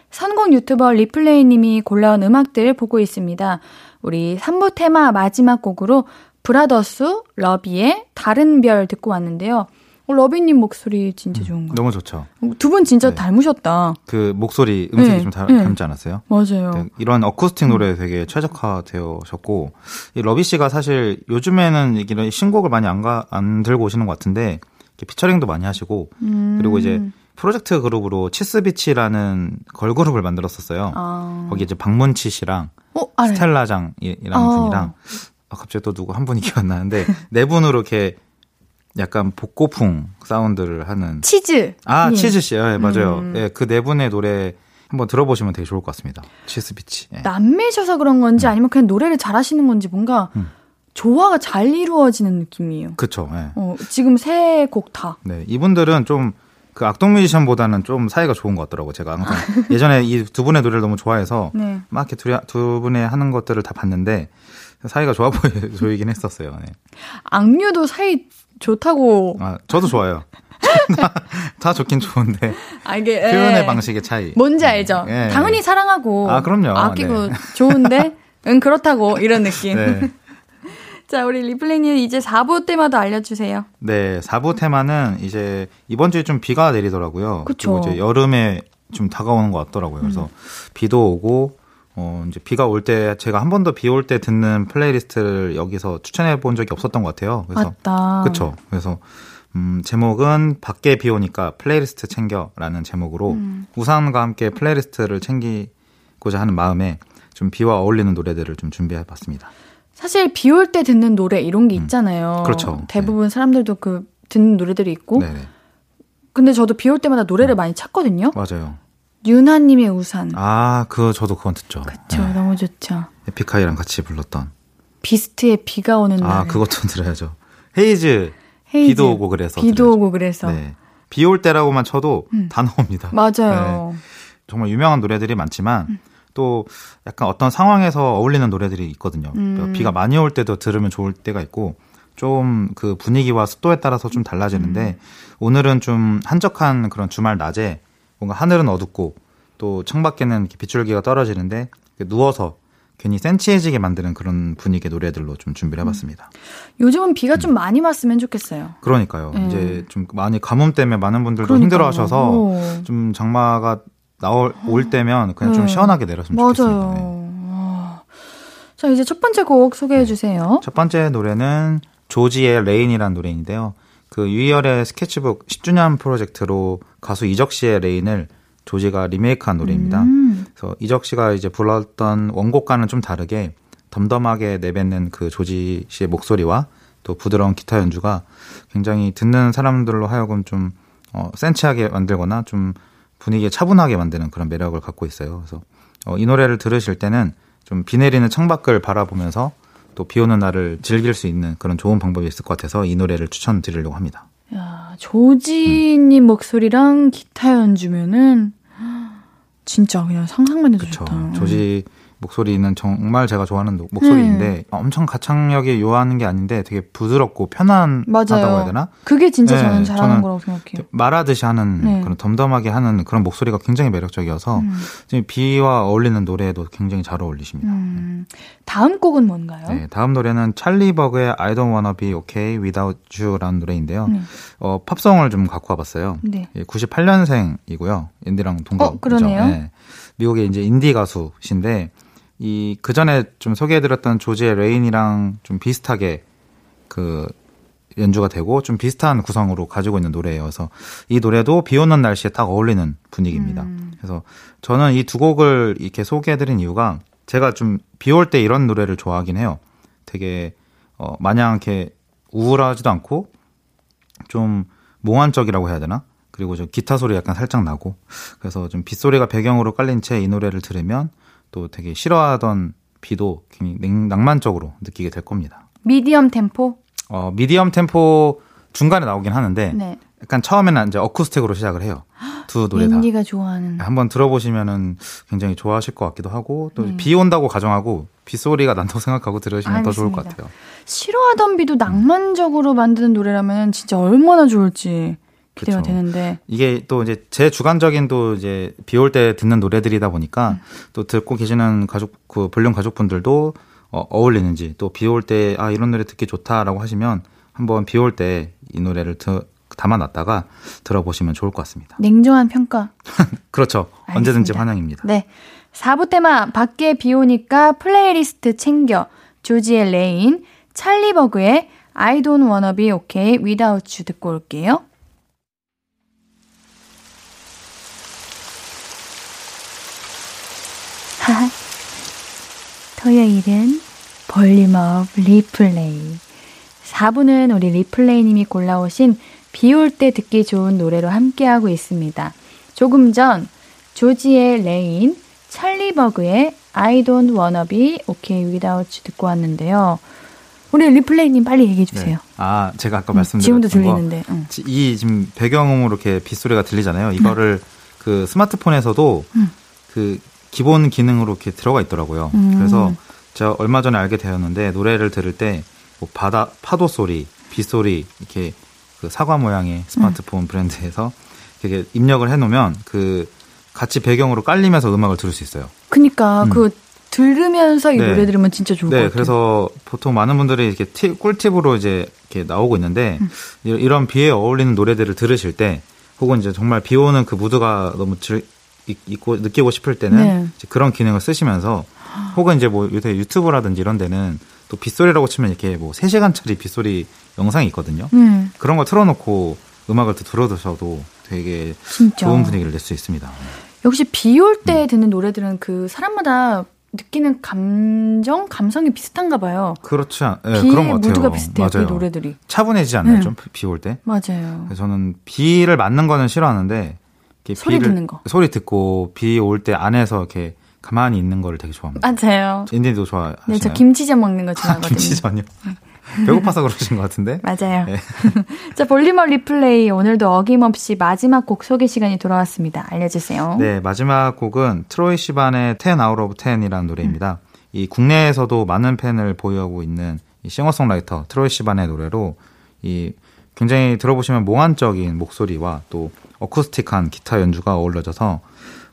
선곡 유튜버 리플레이님이 골라온 음악들 보고 있습니다. 우리 3부 테마 마지막 곡으로 브라더수 러비의 다른 별 듣고 왔는데요. 어, 러비님 목소리 진짜 좋은 거. 너무 좋죠. 두 분 진짜 네. 닮으셨다. 그 목소리 음색이 네, 좀 닮, 네. 닮지 않았어요? 맞아요. 네, 이런 어쿠스틱 노래 되게 최적화되셨고 이 러비 씨가 사실 요즘에는 이런 신곡을 많이 안, 가, 안 들고 오시는 것 같은데 피처링도 많이 하시고 음. 그리고 이제 프로젝트 그룹으로 치스비치라는 걸그룹을 만들었었어요. 아. 거기 이제 박문치 씨랑 어. 스텔라장이라는 어. 분이랑 아, 갑자기 또 누구 한 분이 기억 안 나는데 네 분으로 이렇게 약간 복고풍 사운드를 하는 치즈. 아 예. 치즈 씨, 예, 맞아요. 음. 예, 그 네 분의 노래 한번 들어보시면 되게 좋을 것 같습니다. 치스비치. 예. 남매셔서 그런 건지 아니면 그냥 노래를 잘하시는 건지 뭔가 음. 조화가 잘 이루어지는 느낌이에요. 그쵸. 예. 어, 지금 세 곡 다. 네, 이분들은 좀 그 악동 뮤지션보다는 좀 사이가 좋은 것 같더라고. 요 제가 항상 예전에 이 두 분의 노래를 너무 좋아해서 네. 막 이렇게 둘이, 두 분의 하는 것들을 다 봤는데 사이가 좋아 보이, 보이긴 했었어요. 네. 악뮤도 사이 좋다고. 아, 저도 좋아요. 다, 다 좋긴 좋은데 아, 이게. 표현의 예. 방식의 차이. 뭔지 알죠? 예. 당연히 사랑하고. 아, 그럼요. 아끼고 네. 좋은데, 응, 그렇다고. 이런 느낌. 네. 자, 우리 리플레이님 이제 4부 테마 알려주세요. 네, 4부 테마는 이제 이번 주에 좀 비가 내리더라고요. 그쵸. 음. 리고 이제 여름에 좀 다가오는 것 같더라고요. 그래서 비도 오고 어 이제 비가 올 때 제가 한 번도 비 올 때 듣는 플레이리스트를 여기서 추천해 본 적이 없었던 것 같아요. 그래서 맞다. 그쵸. 그래서 음 제목은 밖에 비 오니까 플레이리스트 챙겨라는 제목으로 음. 우산과 함께 playlist를 챙기고자 하는 마음에 좀 비와 어울리는 노래들을 좀 준비해 봤습니다. 사실 비 올 때 듣는 노래 이런 게 있잖아요. 음. 그렇죠. 대부분 사람들도 그 듣는 노래들이 있고. 네네. 근데 저도 비 올 때마다 노래를 많이 찾거든요. 맞아요. 윤하님의 우산. 아, 그 저도 그건 듣죠. 그쵸, 네. 너무 좋죠. 에픽하이랑 같이 불렀던. 비스트의 비가 오는 날. 아, 그것도 들어야죠. 헤이즈, 헤이즈. 비도 오고 그래서. 비도 들어야죠. 오고 그래서. 음. 네. 비 올 때라고만 쳐도 다 나옵니다. 맞아요. 네. 정말 유명한 노래들이 많지만 음. 또 약간 어떤 상황에서 어울리는 노래들이 있거든요. 음. 그러니까 비가 많이 올 때도 들으면 좋을 때가 있고 좀 그 분위기와 습도에 따라서 좀 달라지는데 음. 오늘은 좀 한적한 그런 주말 낮에 뭔가 하늘은 어둡고 또 창밖에는 빗줄기가 떨어지는데 누워서 괜히 센치해지게 만드는 그런 분위기의 노래들로 좀 준비를 해봤습니다. 요즘은 비가 좀 많이 왔으면 좋겠어요. 그러니까요. 음. 이제 좀 많이 가뭄 때문에 많은 분들도 그러니까요. 힘들어하셔서 오. 좀 장마가 나올 올 때면 그냥 좀 네. 시원하게 내렸으면 맞아요. 좋겠습니다. 네. 와. 자, 이제 첫 번째 곡 소개해 주세요. 첫 번째 노래는 조지의 Rain이라는 노래인데요. 그 유희열의 스케치북 10주년 프로젝트로 가수 이적 씨의 Rain을 조지가 리메이크한 노래입니다. 음. 그래서 이적 씨가 이제 불렀던 원곡과는 좀 다르게 덤덤하게 내뱉는 그 조지 씨의 목소리와 또 부드러운 기타 연주가 굉장히 듣는 사람들로 하여금 좀 어, 센치하게 만들거나 좀 분위기에 차분하게 만드는 그런 매력을 갖고 있어요. 그래서 어, 이 노래를 들으실 때는 좀 비 내리는 창밖을 바라보면서 또 비 오는 날을 즐길 수 있는 그런 좋은 방법이 있을 것 같아서 이 노래를 추천드리려고 합니다. 야, 조지님 목소리랑 기타 연주면은 진짜 그냥 상상만 해도 그렇죠. 좋다. 조지 목소리는 정말 제가 좋아하는 노- 목소리인데 네. 엄청 가창력이 요하는 게 아닌데 되게 부드럽고 편안하다고 해야. 되나? 그게 진짜 네, 저는 잘하는 저는 거라고 생각해요. 말하듯이 하는 네. 그런 덤덤하게 하는 그런 목소리가 굉장히 매력적이어서 음. 지금 비와 어울리는 노래에도 굉장히 잘 어울리십니다. 음, 다음 곡은 뭔가요? 네, 다음 노래는 찰리 버그의 I Don't Wanna Be Okay Without You라는 노래인데요. 네. 어, 팝송을 좀 갖고 와봤어요. 네. 98년생이고요. 은디랑 동갑. 어, 그러네요. 미국의 이제 인디 가수신데 이 그 전에 좀 소개해드렸던 조지의 Rain이랑 좀 비슷하게 그 연주가 되고 좀 비슷한 구성으로 가지고 있는 노래예요. 그래서 이 노래도 비 오는 날씨에 딱 어울리는 분위기입니다. 음. 그래서 저는 이 두 곡을 이렇게 소개해드린 이유가 제가 좀 비 올 때 이런 노래를 좋아하긴 해요. 되게 어 마냥 이렇게 우울하지도 않고 좀 몽환적이라고 해야 되나? 그리고 좀 기타 소리 약간 살짝 나고 그래서 좀 빗소리가 배경으로 깔린 채 이 노래를 들으면 또 되게 싫어하던 비도 굉장히 냉- 낭만적으로 느끼게 될 겁니다. 미디엄 템포? 어 미디엄 템포 중간에 나오긴 하는데 네. 약간 처음에는 이제 어쿠스틱으로 시작을 해요. 두 노래 다. 인디가 좋아하는. 한번 들어보시면은 굉장히 좋아하실 것 같기도 하고 또 네. 비 온다고 가정하고 빗소리가 난다고 생각하고 들으시면 더 좋을 것 알겠습니다. 같아요. 싫어하던 비도 낭만적으로 만드는 노래라면 진짜 얼마나 좋을지 기대가. 되는데. 이게 또 이제 제 주관적인 또 이제 비 올 때 듣는 노래들이다 보니까 음. 또 듣고 계시는 가족 그 볼륨 가족분들도 어, 어울리는지 또 비 올 때 아 이런 노래 듣기 좋다라고 하시면 한번 비 올 때 이 노래를 드, 담아놨다가 들어보시면 좋을 것 같습니다. 냉정한 평가. 그렇죠. 알겠습니다. 언제든지 환영입니다. 네. 4부 테마 밖에 비 오니까 플레이리스트 챙겨 조지의 Rain, 찰리버그의 I don't wanna be okay without you 듣고 올게요. 하하. 토요일은 볼륨업 리플레이. 4부는 우리 리플레이님이 골라오신 비 올 때 듣기 좋은 노래로 함께하고 있습니다. 조금 전 조지의 Rain, 찰리버그의 I don't wanna be okay without you 듣고 왔는데요. 우리 리플레이님 빨리 얘기해 주세요. 네. 아 제가 아까 음, 말씀드렸던 지금도 거 들리는데. 응. 지- 이 지금 배경음으로 이렇게 빗소리가 들리잖아요. 이거를 그 스마트폰에서도 음. 그 기본 기능으로 이렇게 들어가 있더라고요. 음. 그래서 제가 얼마 전에 알게 되었는데 노래를 들을 때 뭐 바다 파도 소리, 빗소리 이렇게 그 사과 모양의 음. 스마트폰 브랜드에서 되게 입력을 해놓으면 그 같이 배경으로 깔리면서 음악을 들을 수 있어요. 그니까 음. 그 들으면서 이 네. 노래 들으면 진짜 좋을 것 네, 같아요. 그래서 보통 많은 분들이 이렇게 팁, 꿀팁으로 이제 이렇게 나오고 있는데 음. 이- 이런 비에 어울리는 노래들을 들으실 때 혹은 이제 정말 비 오는 그 무드가 너무 즐, 있- 있고 느끼고 싶을 때는 네. 이제 그런 기능을 쓰시면서 혹은 이제 뭐 요새 유튜브라든지 이런 데는 또 빗소리라고 치면 이렇게 뭐 3시간짜리 빗소리 영상이 있거든요. 음, 그런 거 틀어놓고 음악을 또 들어두셔도 되게 진짜. 좋은 분위기를 낼 수 있습니다. 역시 비올 음. 때 듣는 노래들은 그 사람마다 느끼는 감정, 감성이 비슷한가 봐요. 그렇지 않, 네, 비의 그런 것 같아요. 무드가 비슷해요. 맞아요. 그 노래들이. 차분해지지 않나요? 네. 좀비 올 때? 맞아요. 저는 비를 맞는 거는 싫어하는데 소리 비를- 듣는 거. 소리 듣고 비 올 때 안에서 이렇게 가만히 있는 거를 되게 좋아합니다. 맞아요. 인디도 좋아하시나요? 네, 저 김치전 먹는 거 좋아하거든요. 김치전이요? 배고파서 그러신 것 같은데? 맞아요. 네. 자, 볼륨업 리플레이. 오늘도 어김없이 마지막 곡 소개 시간이 돌아왔습니다. 알려주세요. 네, 마지막 곡은 트로이 시반의 10 Out of 10이라는 노래입니다. 이 국내에서도 많은 팬을 보유하고 있는 이 싱어송라이터 트로이 시반의 노래로 이 굉장히 들어보시면 몽환적인 목소리와 또 어쿠스틱한 기타 연주가 어우러져서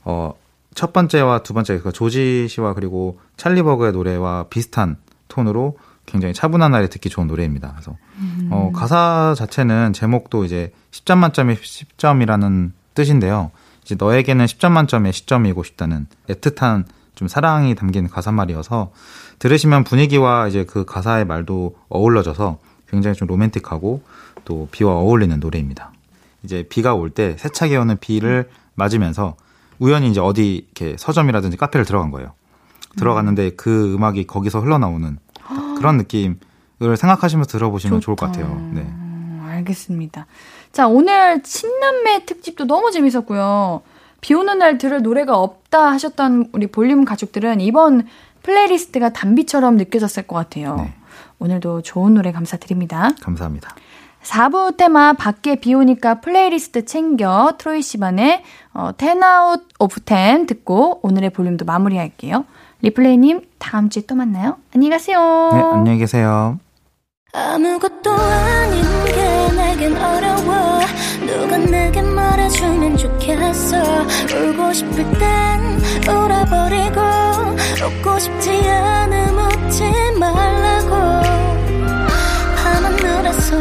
어, 첫 번째와 두 번째 그 조지 씨와 그리고 찰리 버그의 노래와 비슷한 톤으로 굉장히 차분한 날에 듣기 좋은 노래입니다. 그래서 어, 가사 자체는 제목도 이제 10점 만점에 10점이라는 뜻인데요. 이제 너에게는 10점 만점에 10점이고 싶다는 애틋한 좀 사랑이 담긴 가사말이어서 들으시면 분위기와 이제 그 가사의 말도 어울러져서 굉장히 좀 로맨틱하고 또 비와 어울리는 노래입니다. 이제 비가 올 때 세차게 오는 비를 맞으면서 우연히 이제 어디 이렇게 서점이라든지 카페를 들어간 거예요. 들어갔는데 그 음악이 거기서 흘러나오는 딱 그런 느낌을 생각하시면서 들어보시면 좋을 것 좋다. 같아요. 네. 음, 알겠습니다. 자, 오늘 친남매 특집도 너무 재밌었고요. 비 오는 날 들을 노래가 없다 하셨던 우리 볼륨 가족들은 이번 플레이리스트가 단비처럼 느껴졌을 것 같아요. 네. 오늘도 좋은 노래 감사드립니다. 감사합니다. 4부 테마 밖에 비 오니까 플레이리스트 챙겨 트로이 시반의 어, 10 out of 10 듣고 오늘의 볼륨도 마무리할게요. 리플레이님 다음 주에 또 만나요. 안녕히 가세요. 네, 안녕히 계세요. 아무것도 아닌 게 내겐 어려워 누가 내게 말해주면 좋겠어 울고 싶을 땐 울어버리고 웃고 싶지 않음 웃지 말라고 밤하늘에서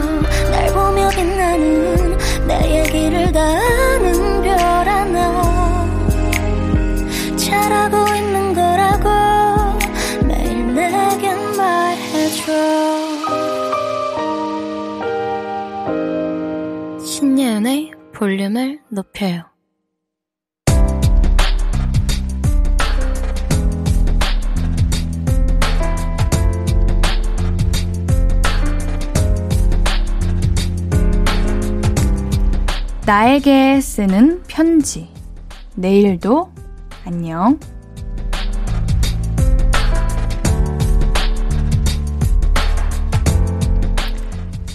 날 보며 빛나는 내 얘기를 다 아는 별 하나. 잘하고 있는 거라고 매일 내겐 말해줘. 신예은의 볼륨을 높여요 나에게 쓰는 편지. 내일도 안녕.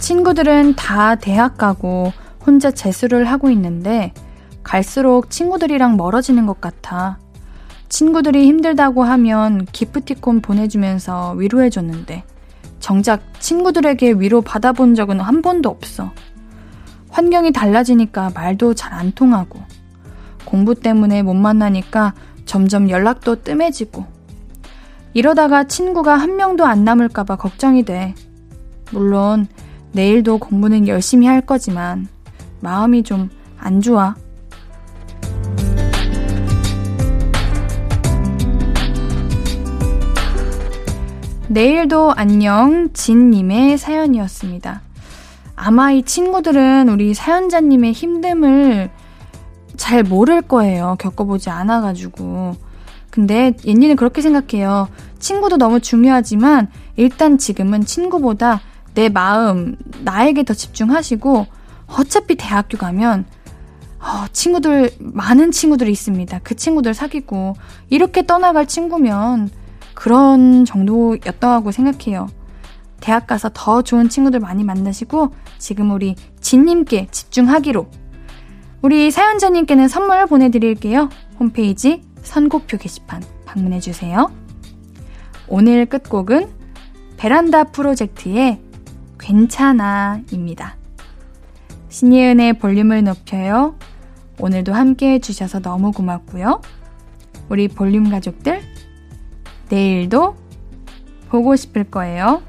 친구들은 다 대학 가고 혼자 재수를 하고 있는데 갈수록 친구들이랑 멀어지는 것 같아. 친구들이 힘들다고 하면 기프티콘 보내주면서 위로해줬는데 정작 친구들에게 위로 받아본 적은 한 번도 없어. 환경이 달라지니까 말도 잘 안 통하고, 공부 때문에 못 만나니까 점점 연락도 뜸해지고, 이러다가 친구가 한 명도 안 남을까봐 걱정이 돼. 물론, 내일도 공부는 열심히 할 거지만, 마음이 좀 안 좋아. 내일도 안녕, 진님의 사연이었습니다. 아마 이 친구들은 우리 사연자님의 힘듦을 잘 모를 거예요. 겪어보지 않아가지고. 근데 옌니는 그렇게 생각해요. 친구도 너무 중요하지만 일단 지금은 친구보다 내 마음, 나에게 더 집중하시고 어차피 대학교 가면 어, 친구들, 많은 친구들이 있습니다. 그 친구들 사귀고 이렇게 떠나갈 친구면 그런 정도였다고 생각해요. 대학 가서 더 좋은 친구들 많이 만나시고 지금 우리 진님께 집중하기로 우리 사연자님께는 선물 보내드릴게요. 홈페이지 선곡표 게시판 방문해주세요. 오늘 끝곡은 베란다 프로젝트의 괜찮아입니다. 신예은의 볼륨을 높여요. 오늘도 함께 해주셔서 너무 고맙고요. 우리 볼륨 가족들, 내일도 보고 싶을 거예요.